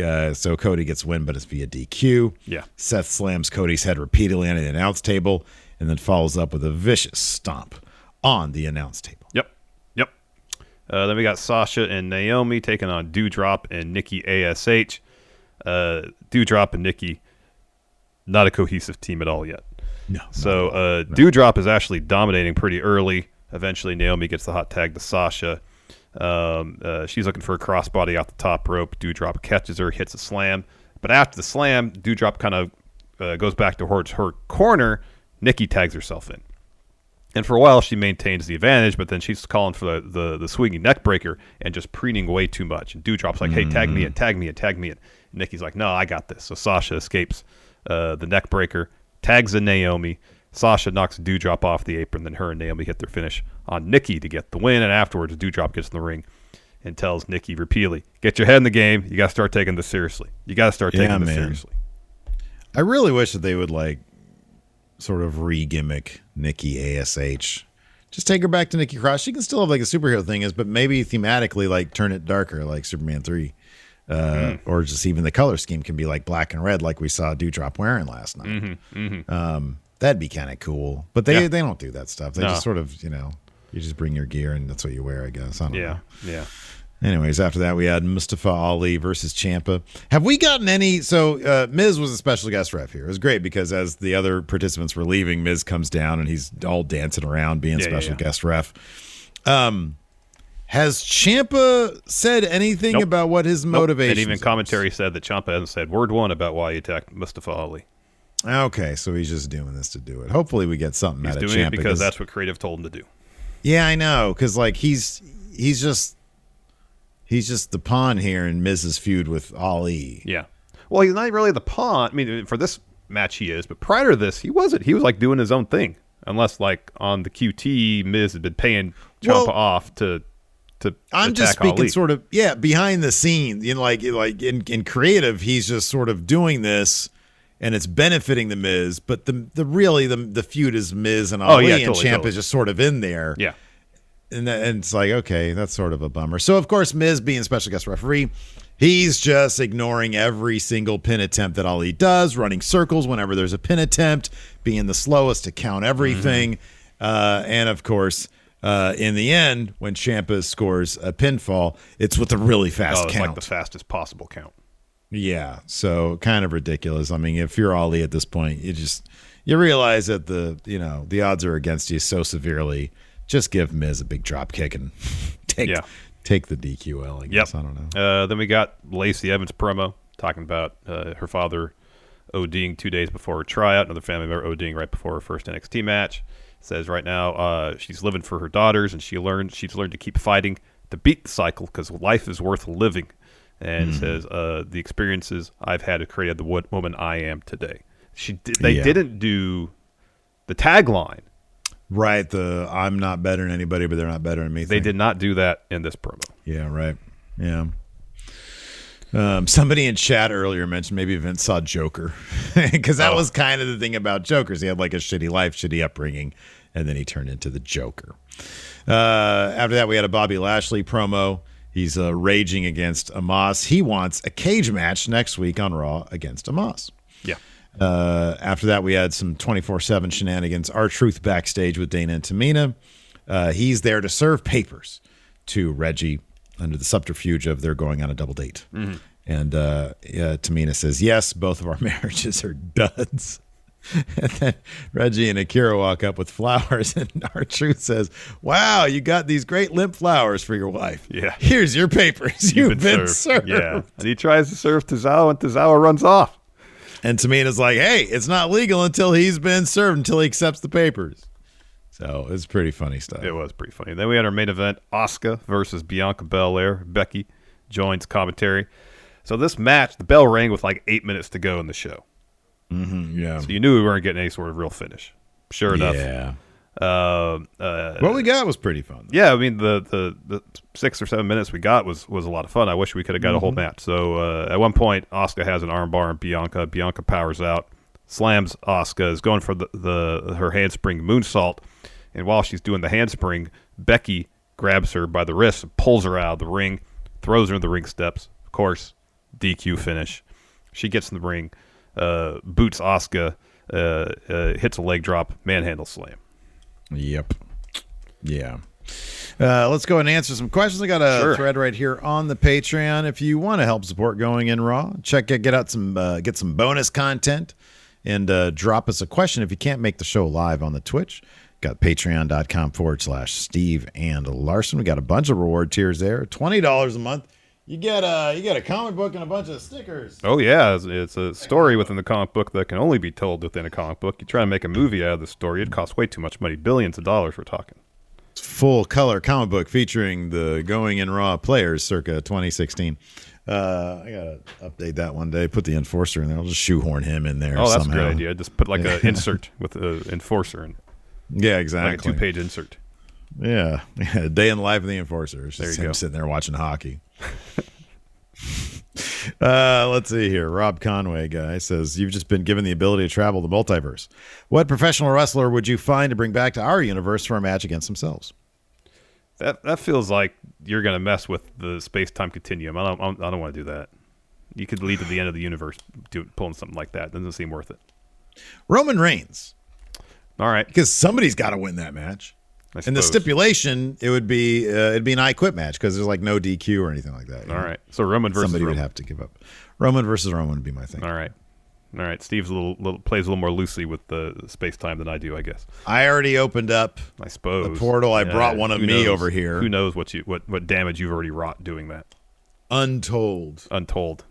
[SPEAKER 1] Uh, so Cody gets win, but it's via DQ.
[SPEAKER 2] Yeah.
[SPEAKER 1] Seth slams Cody's head repeatedly on the announce table and then follows up with a vicious stomp on the announce table.
[SPEAKER 2] Uh, then we got Sasha and Naomi taking on Doudrop and Nikki ASH. Uh, Doudrop and Nikki, not a cohesive team at all yet.
[SPEAKER 1] No.
[SPEAKER 2] So uh, Doudrop is actually dominating pretty early. Eventually, Naomi gets the hot tag to Sasha. Um, uh, she's looking for a crossbody off the top rope. Doudrop catches her, hits a slam. But after the slam, Doudrop kind of uh, goes back towards her corner. Nikki tags herself in. And for a while, she maintains the advantage, but then she's calling for the, the, the swinging neck breaker and just preening way too much. And Doudrop's like, hey, tag me in, tag me in, tag me in. And Nikki's like, no, I got this. So Sasha escapes uh, the neck breaker, tags in Naomi. Sasha knocks Doudrop off the apron. Then her and Naomi hit their finish on Nikki to get the win. And afterwards, Doudrop gets in the ring and tells Nikki repeatedly, get your head in the game. You got to start taking this seriously. You got to start taking
[SPEAKER 1] Yeah,
[SPEAKER 2] this
[SPEAKER 1] man.
[SPEAKER 2] seriously.
[SPEAKER 1] I really wish that they would like sort of re gimmick Nikki ASH. Just take her back to Nikki Cross. She can still have like a superhero thing, is but maybe thematically like turn it darker, like Superman three, uh,
[SPEAKER 2] Mm-hmm.
[SPEAKER 1] or just even the color scheme can be like black and red, like we saw Doudrop wearing last night.
[SPEAKER 2] Mm-hmm, mm-hmm.
[SPEAKER 1] Um, that'd be kind of cool. But they
[SPEAKER 2] Yeah.
[SPEAKER 1] they don't do that stuff. They
[SPEAKER 2] No.
[SPEAKER 1] just sort of you know you just bring your gear and that's what you wear, I guess. I don't
[SPEAKER 2] Yeah,
[SPEAKER 1] know.
[SPEAKER 2] yeah.
[SPEAKER 1] Anyways, after that, we had Mustafa Ali versus Ciampa. Have we gotten any? So, uh, Miz was a special guest ref here. It was great because as the other participants were leaving, Miz comes down and he's all dancing around being
[SPEAKER 2] Yeah, yeah,
[SPEAKER 1] special
[SPEAKER 2] yeah.
[SPEAKER 1] guest ref. Um, has Ciampa said anything
[SPEAKER 2] Nope.
[SPEAKER 1] about what his
[SPEAKER 2] Nope.
[SPEAKER 1] motivation?
[SPEAKER 2] And even commentary said that Ciampa hasn't said word one about why he attacked Mustafa Ali.
[SPEAKER 1] Okay, so he's just doing this to do it. Hopefully, we get something
[SPEAKER 2] He's
[SPEAKER 1] out of
[SPEAKER 2] doing it because that's what creative told him to do.
[SPEAKER 1] Yeah, I know. Because like he's he's just he's just the pawn here in Miz's feud with Ali.
[SPEAKER 2] Yeah. Well, he's not really the pawn. I mean, for this match he is, but prior to this, he wasn't. He was like doing his own thing. Unless like on the QT, Miz had been paying Ciampa
[SPEAKER 1] Well,
[SPEAKER 2] off to to.
[SPEAKER 1] I'm just speaking
[SPEAKER 2] Ali.
[SPEAKER 1] sort of yeah behind the scenes. You know, like like in in creative, he's just sort of doing this. And it's benefiting the Miz, but the the really the the feud is Miz and
[SPEAKER 2] Oh,
[SPEAKER 1] Ali,
[SPEAKER 2] yeah,
[SPEAKER 1] and
[SPEAKER 2] totally,
[SPEAKER 1] Champ
[SPEAKER 2] totally.
[SPEAKER 1] is just sort of in there.
[SPEAKER 2] Yeah.
[SPEAKER 1] And, that, and it's like okay that's sort of a bummer so of course miz being special guest referee he's just ignoring every single pin attempt that ali does running circles whenever there's a pin attempt being the slowest to count everything
[SPEAKER 2] Mm-hmm.
[SPEAKER 1] uh, and of course uh, in the end when Ciampa scores a pinfall it's with a really fast
[SPEAKER 2] Oh, it's
[SPEAKER 1] count
[SPEAKER 2] like the fastest possible count.
[SPEAKER 1] Yeah, so kind of ridiculous. I mean, if you're Ali at this point, you just you realize that the you know the odds are against you so severely. Just give Miz a big drop kick and take
[SPEAKER 2] Yeah.
[SPEAKER 1] take the DQL. I guess I don't know.
[SPEAKER 2] Uh, then we got Lacey Evans promo talking about uh, her father ODing two days before her tryout, another family member ODing right before her first NXT match. Says right now uh, she's living for her daughters, and she learned she's learned to keep fighting to beat the cycle because life is worth living. And
[SPEAKER 1] Mhm.
[SPEAKER 2] says uh, the experiences I've had have created the woman I am today. She did, they
[SPEAKER 1] Yeah.
[SPEAKER 2] didn't do the tagline.
[SPEAKER 1] Right, the I'm not better than anybody, but they're not better than me.
[SPEAKER 2] They
[SPEAKER 1] thing.
[SPEAKER 2] did not do that in this promo.
[SPEAKER 1] Yeah, right. Yeah. Um, somebody in chat earlier mentioned maybe Vince saw Joker because that
[SPEAKER 2] Oh.
[SPEAKER 1] was kind of the thing about Jokers. He had like a shitty life, shitty upbringing, and then he turned into the Joker. Uh, after that, we had a Bobby Lashley promo. He's uh, raging against Omos. He wants a cage match next week on Raw against Omos.
[SPEAKER 2] Yeah.
[SPEAKER 1] Uh, after that, we had some 24 7 shenanigans. R-Truth backstage with Dana and Tamina. Uh, he's there to serve papers to Reggie under the subterfuge of they're going on a double date.
[SPEAKER 2] Mhm.
[SPEAKER 1] And uh, Tamina says, Yes, both of our marriages are duds. and then Reggie and Akira walk up with flowers, and R-Truth says, Wow, you got these great limp flowers for your wife.
[SPEAKER 2] Yeah.
[SPEAKER 1] Here's your papers. You've, been, served.
[SPEAKER 2] Yeah. And he tries to serve Tozawa, and Tozawa runs off.
[SPEAKER 1] And Tamina's like, hey, it's not legal until he's been served, until he accepts the papers. So it's pretty funny stuff.
[SPEAKER 2] It was pretty funny. Then we had our main event: Asuka versus Bianca Belair. Becky joins commentary. So this match, the bell rang with like eight minutes to go in the show.
[SPEAKER 1] Mm-hmm, yeah.
[SPEAKER 2] So you knew we weren't getting any sort of real finish. Sure enough.
[SPEAKER 1] Yeah.
[SPEAKER 2] Um, uh,
[SPEAKER 1] What we got was pretty fun.
[SPEAKER 2] Yeah, I mean the, the the six or seven minutes we got was was a lot of fun. I wish we could have got a whole
[SPEAKER 1] Mhm.
[SPEAKER 2] match. So uh, at one point, Asuka has an armbar on Bianca. Bianca powers out, slams Asuka, is going for the, the her handspring moonsault, and while she's doing the handspring, Becky grabs her by the wrist, and pulls her out of the ring, throws her in the ring steps. Of course, DQ finish. She gets in the ring, uh, boots Asuka, uh, uh, hits a leg drop, manhandle slam.
[SPEAKER 1] Yep. Yeah. Uh, let's go and answer some questions. I got a
[SPEAKER 2] Sure.
[SPEAKER 1] thread right here on the Patreon. If you want to help support Going in Raw, check it, get out some uh, get some bonus content, and uh, drop us a question if you can't make the show live on the Twitch. Got patreon.com forward slash Steve and Larson. We got a bunch of reward tiers there. Twenty dollars a month. You get a you get a comic book and a bunch of stickers.
[SPEAKER 2] Oh yeah, it's, it's a story within the comic book that can only be told within a comic book. You try to make a movie out of the story, it costs way too much money, billions of dollars. We're talking.
[SPEAKER 1] full color comic book featuring the Going in Raw players circa 2016. Uh, I gotta update that one day. Put the enforcer in there. I'll just shoehorn him in there.
[SPEAKER 2] oh, that's
[SPEAKER 1] somehow.
[SPEAKER 2] a good idea. Just put like
[SPEAKER 1] Yeah.
[SPEAKER 2] an insert with an enforcer and
[SPEAKER 1] Yeah,
[SPEAKER 2] like
[SPEAKER 1] exactly.
[SPEAKER 2] a two-page insert.
[SPEAKER 1] Yeah, yeah. Day in the life of the enforcer. It's
[SPEAKER 2] There you
[SPEAKER 1] him
[SPEAKER 2] go.
[SPEAKER 1] sitting there watching hockey. uh, let's see here. Rob Conway guy says you've just been given the ability to travel the multiverse. What professional wrestler would you find to bring back to our universe for a match against themselves?
[SPEAKER 2] That that feels like you're gonna mess with the space-time continuum. I don't I don't want to do that. You could lead to the end of the universe do, pulling something like that. Doesn't seem worth it.
[SPEAKER 1] Roman Reigns.
[SPEAKER 2] All right,
[SPEAKER 1] because somebody's got to win that match. And the stipulation, it would be uh, it'd be an I quit match because there's like no DQ or anything like that.
[SPEAKER 2] All
[SPEAKER 1] know?
[SPEAKER 2] right. So Roman versus
[SPEAKER 1] somebody
[SPEAKER 2] Roman.
[SPEAKER 1] would have to give up. Roman versus Roman would be my thing.
[SPEAKER 2] All right. All right. Steve's a little, little plays a little more loosely with the space time than I do, I guess.
[SPEAKER 1] I already opened up.
[SPEAKER 2] I suppose
[SPEAKER 1] The portal, I brought one of me
[SPEAKER 2] knows?
[SPEAKER 1] over here.
[SPEAKER 2] Who knows what you what what damage you've already wrought doing that?
[SPEAKER 1] Untold.
[SPEAKER 2] Untold.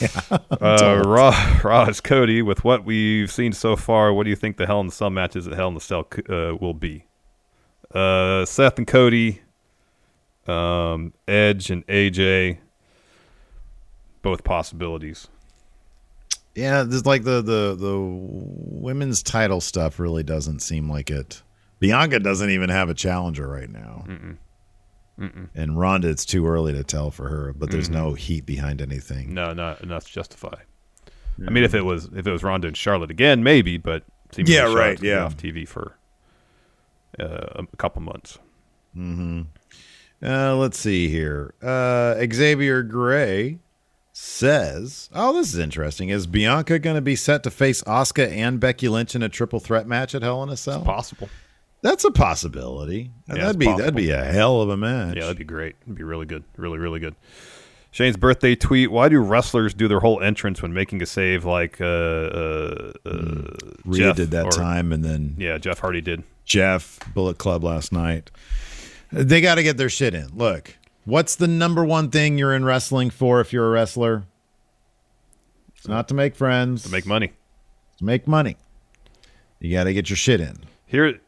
[SPEAKER 1] Yeah.
[SPEAKER 2] Uh, Raw, Raw is Cody. With what we've seen so far, what do you think the Hell in the Cell matches at Hell in the Cell uh, will be? Uh, Seth and Cody, um, Edge and AJ, both possibilities.
[SPEAKER 1] Yeah, there's like the the the women's title stuff really doesn't seem like it. Bianca doesn't even have a challenger right now.
[SPEAKER 2] Mm-mm. Mm-mm.
[SPEAKER 1] And Ronda, it's too early to tell for her, but there's
[SPEAKER 2] Mhm.
[SPEAKER 1] no heat behind anything.
[SPEAKER 2] No, not enough to justify. I mean, if it was if it was Ronda and Charlotte again, maybe, but
[SPEAKER 1] Yeah, right, yeah.
[SPEAKER 2] off TV for uh, a couple months.
[SPEAKER 1] Mm-hmm. Uh, let's see here. Uh, Xavier Gray says, "Oh, this is interesting. Is Bianca going to be set to face Asuka and Becky Lynch in a triple threat match at Hell in a Cell?
[SPEAKER 2] possible.
[SPEAKER 1] That's a possibility.
[SPEAKER 2] Yeah,
[SPEAKER 1] that'd be that'd be a hell of a match.
[SPEAKER 2] Yeah, that'd be great. It'd be really good. Really, really good. Shane's birthday tweet: Why do wrestlers do their whole entrance when making a save like uh, uh, uh,
[SPEAKER 1] Rhea
[SPEAKER 2] Jeff
[SPEAKER 1] did that
[SPEAKER 2] or-
[SPEAKER 1] time, and then
[SPEAKER 2] Yeah, Jeff Hardy did.
[SPEAKER 1] Jeff Bullet Club last night. They got to get their shit in. Look, what's the number one thing you're in wrestling for? If you're a wrestler, it's not to make friends,
[SPEAKER 2] To make money.
[SPEAKER 1] to make money. You got to get your shit in.
[SPEAKER 2] Here,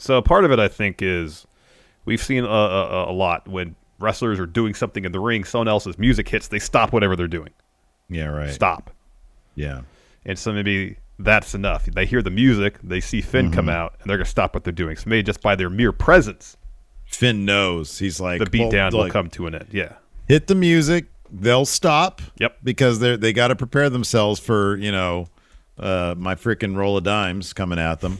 [SPEAKER 2] so part of it I think is we've seen a, a, a lot when wrestlers are doing something in the ring, someone else's music hits, they stop whatever they're doing.
[SPEAKER 1] Yeah, right.
[SPEAKER 2] Stop.
[SPEAKER 1] Yeah.
[SPEAKER 2] And so maybe that's enough. They hear the music, they see Finn come
[SPEAKER 1] Mm-hmm.
[SPEAKER 2] out, and they're gonna stop what they're doing. So maybe just by their mere presence,
[SPEAKER 1] Finn knows. He's like
[SPEAKER 2] the beatdown
[SPEAKER 1] well,
[SPEAKER 2] will come to an end. Yeah.
[SPEAKER 1] Hit the music. They'll stop.
[SPEAKER 2] Yep.
[SPEAKER 1] Because they they got to prepare themselves for you know uh, my freaking roll of dimes coming at them.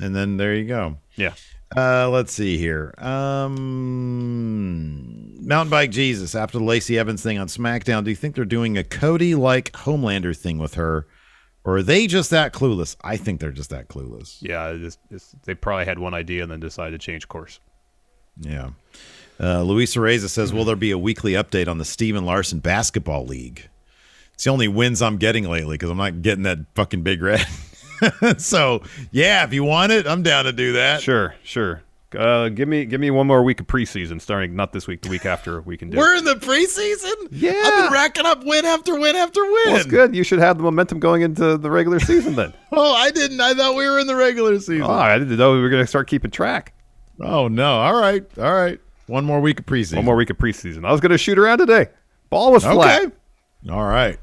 [SPEAKER 1] And then there you go.
[SPEAKER 2] Yeah.
[SPEAKER 1] Uh, let's see here. Um, Mountain Bike Jesus after the Lacey Evans thing on SmackDown. Do you think they're doing a Cody like Homelander thing with her, or are they just that clueless? I think they're just that clueless.
[SPEAKER 2] Yeah. It's, it's, they probably had one idea and then decided to change course.
[SPEAKER 1] Yeah. Uh, Luisa Reza says, "Will there be a weekly update on the Steve and Larson Basketball League?" It's the only wins I'm getting lately because I'm not getting that fucking big red. so yeah, if you want it, I'm down to do that.
[SPEAKER 2] Sure, sure. Uh, give me give me one more week of preseason, starting not this week, the week after. We can do.
[SPEAKER 1] We're in the preseason.
[SPEAKER 2] Yeah.
[SPEAKER 1] I've been racking up win after win after win.
[SPEAKER 2] well, it's good. You should have the momentum going into the regular season then.
[SPEAKER 1] Oh, I didn't. I thought we were in the regular season.
[SPEAKER 2] oh, I didn't know we were going to start keeping track.
[SPEAKER 1] Oh no! All right, all right. One more week of preseason.
[SPEAKER 2] One more week of preseason. I was going to shoot around today. Ball was
[SPEAKER 1] Okay.
[SPEAKER 2] flat.
[SPEAKER 1] All right.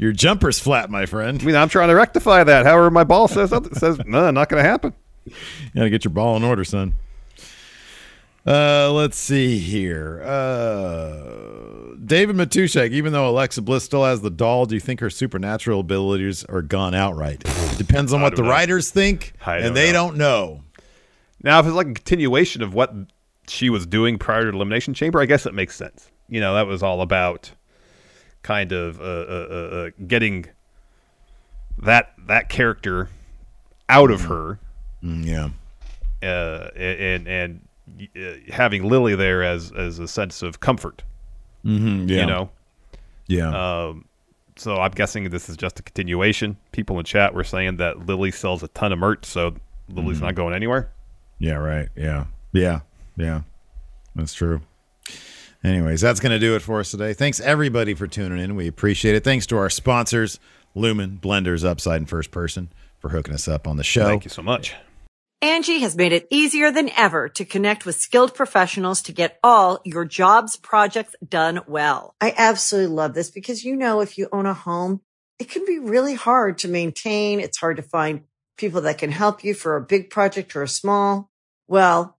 [SPEAKER 1] Your jumper's flat, my friend.
[SPEAKER 2] I mean, I'm trying to rectify that. However, my ball says says no, not going to happen.
[SPEAKER 1] You gotta get your ball in order, son. Uh, let's see here. Uh, David Matushek, even though Alexa Bliss still has the doll, do you think her supernatural abilities are gone outright? Depends on what the
[SPEAKER 2] know.
[SPEAKER 1] writers think,
[SPEAKER 2] I
[SPEAKER 1] and
[SPEAKER 2] don't
[SPEAKER 1] they
[SPEAKER 2] know.
[SPEAKER 1] don't know.
[SPEAKER 2] Now, if it's like a continuation of what she was doing prior to Elimination Chamber, I guess it makes sense. You know, that was all about kind of uh, uh, uh, uh, getting that that character out of her,
[SPEAKER 1] Mm, yeah.
[SPEAKER 2] uh, and and uh, having Lily there as as a sense of comfort.
[SPEAKER 1] Mm-hmm, yeah.
[SPEAKER 2] You know,
[SPEAKER 1] Yeah.
[SPEAKER 2] um, so I'm guessing this is just a continuation. People in chat were saying that Lily sells a ton of merch, so Lily's
[SPEAKER 1] Mm-hmm.
[SPEAKER 2] not going anywhere.
[SPEAKER 1] Yeah, right. Yeah. Yeah. Yeah. That's true. Anyways, that's going to do it for us today. Thanks everybody for tuning in. We appreciate it. Thanks to our sponsors, Lumin, Blenders, Upside, and First Person for hooking us up on the show.
[SPEAKER 2] Thank you so much.
[SPEAKER 8] Angi has made it easier than ever to connect with skilled professionals to get all your jobs projects done well.
[SPEAKER 9] I absolutely love this because, you know, if you own a home, it can be really hard to maintain. It's hard to find people that can help you for a big project or a small. Well,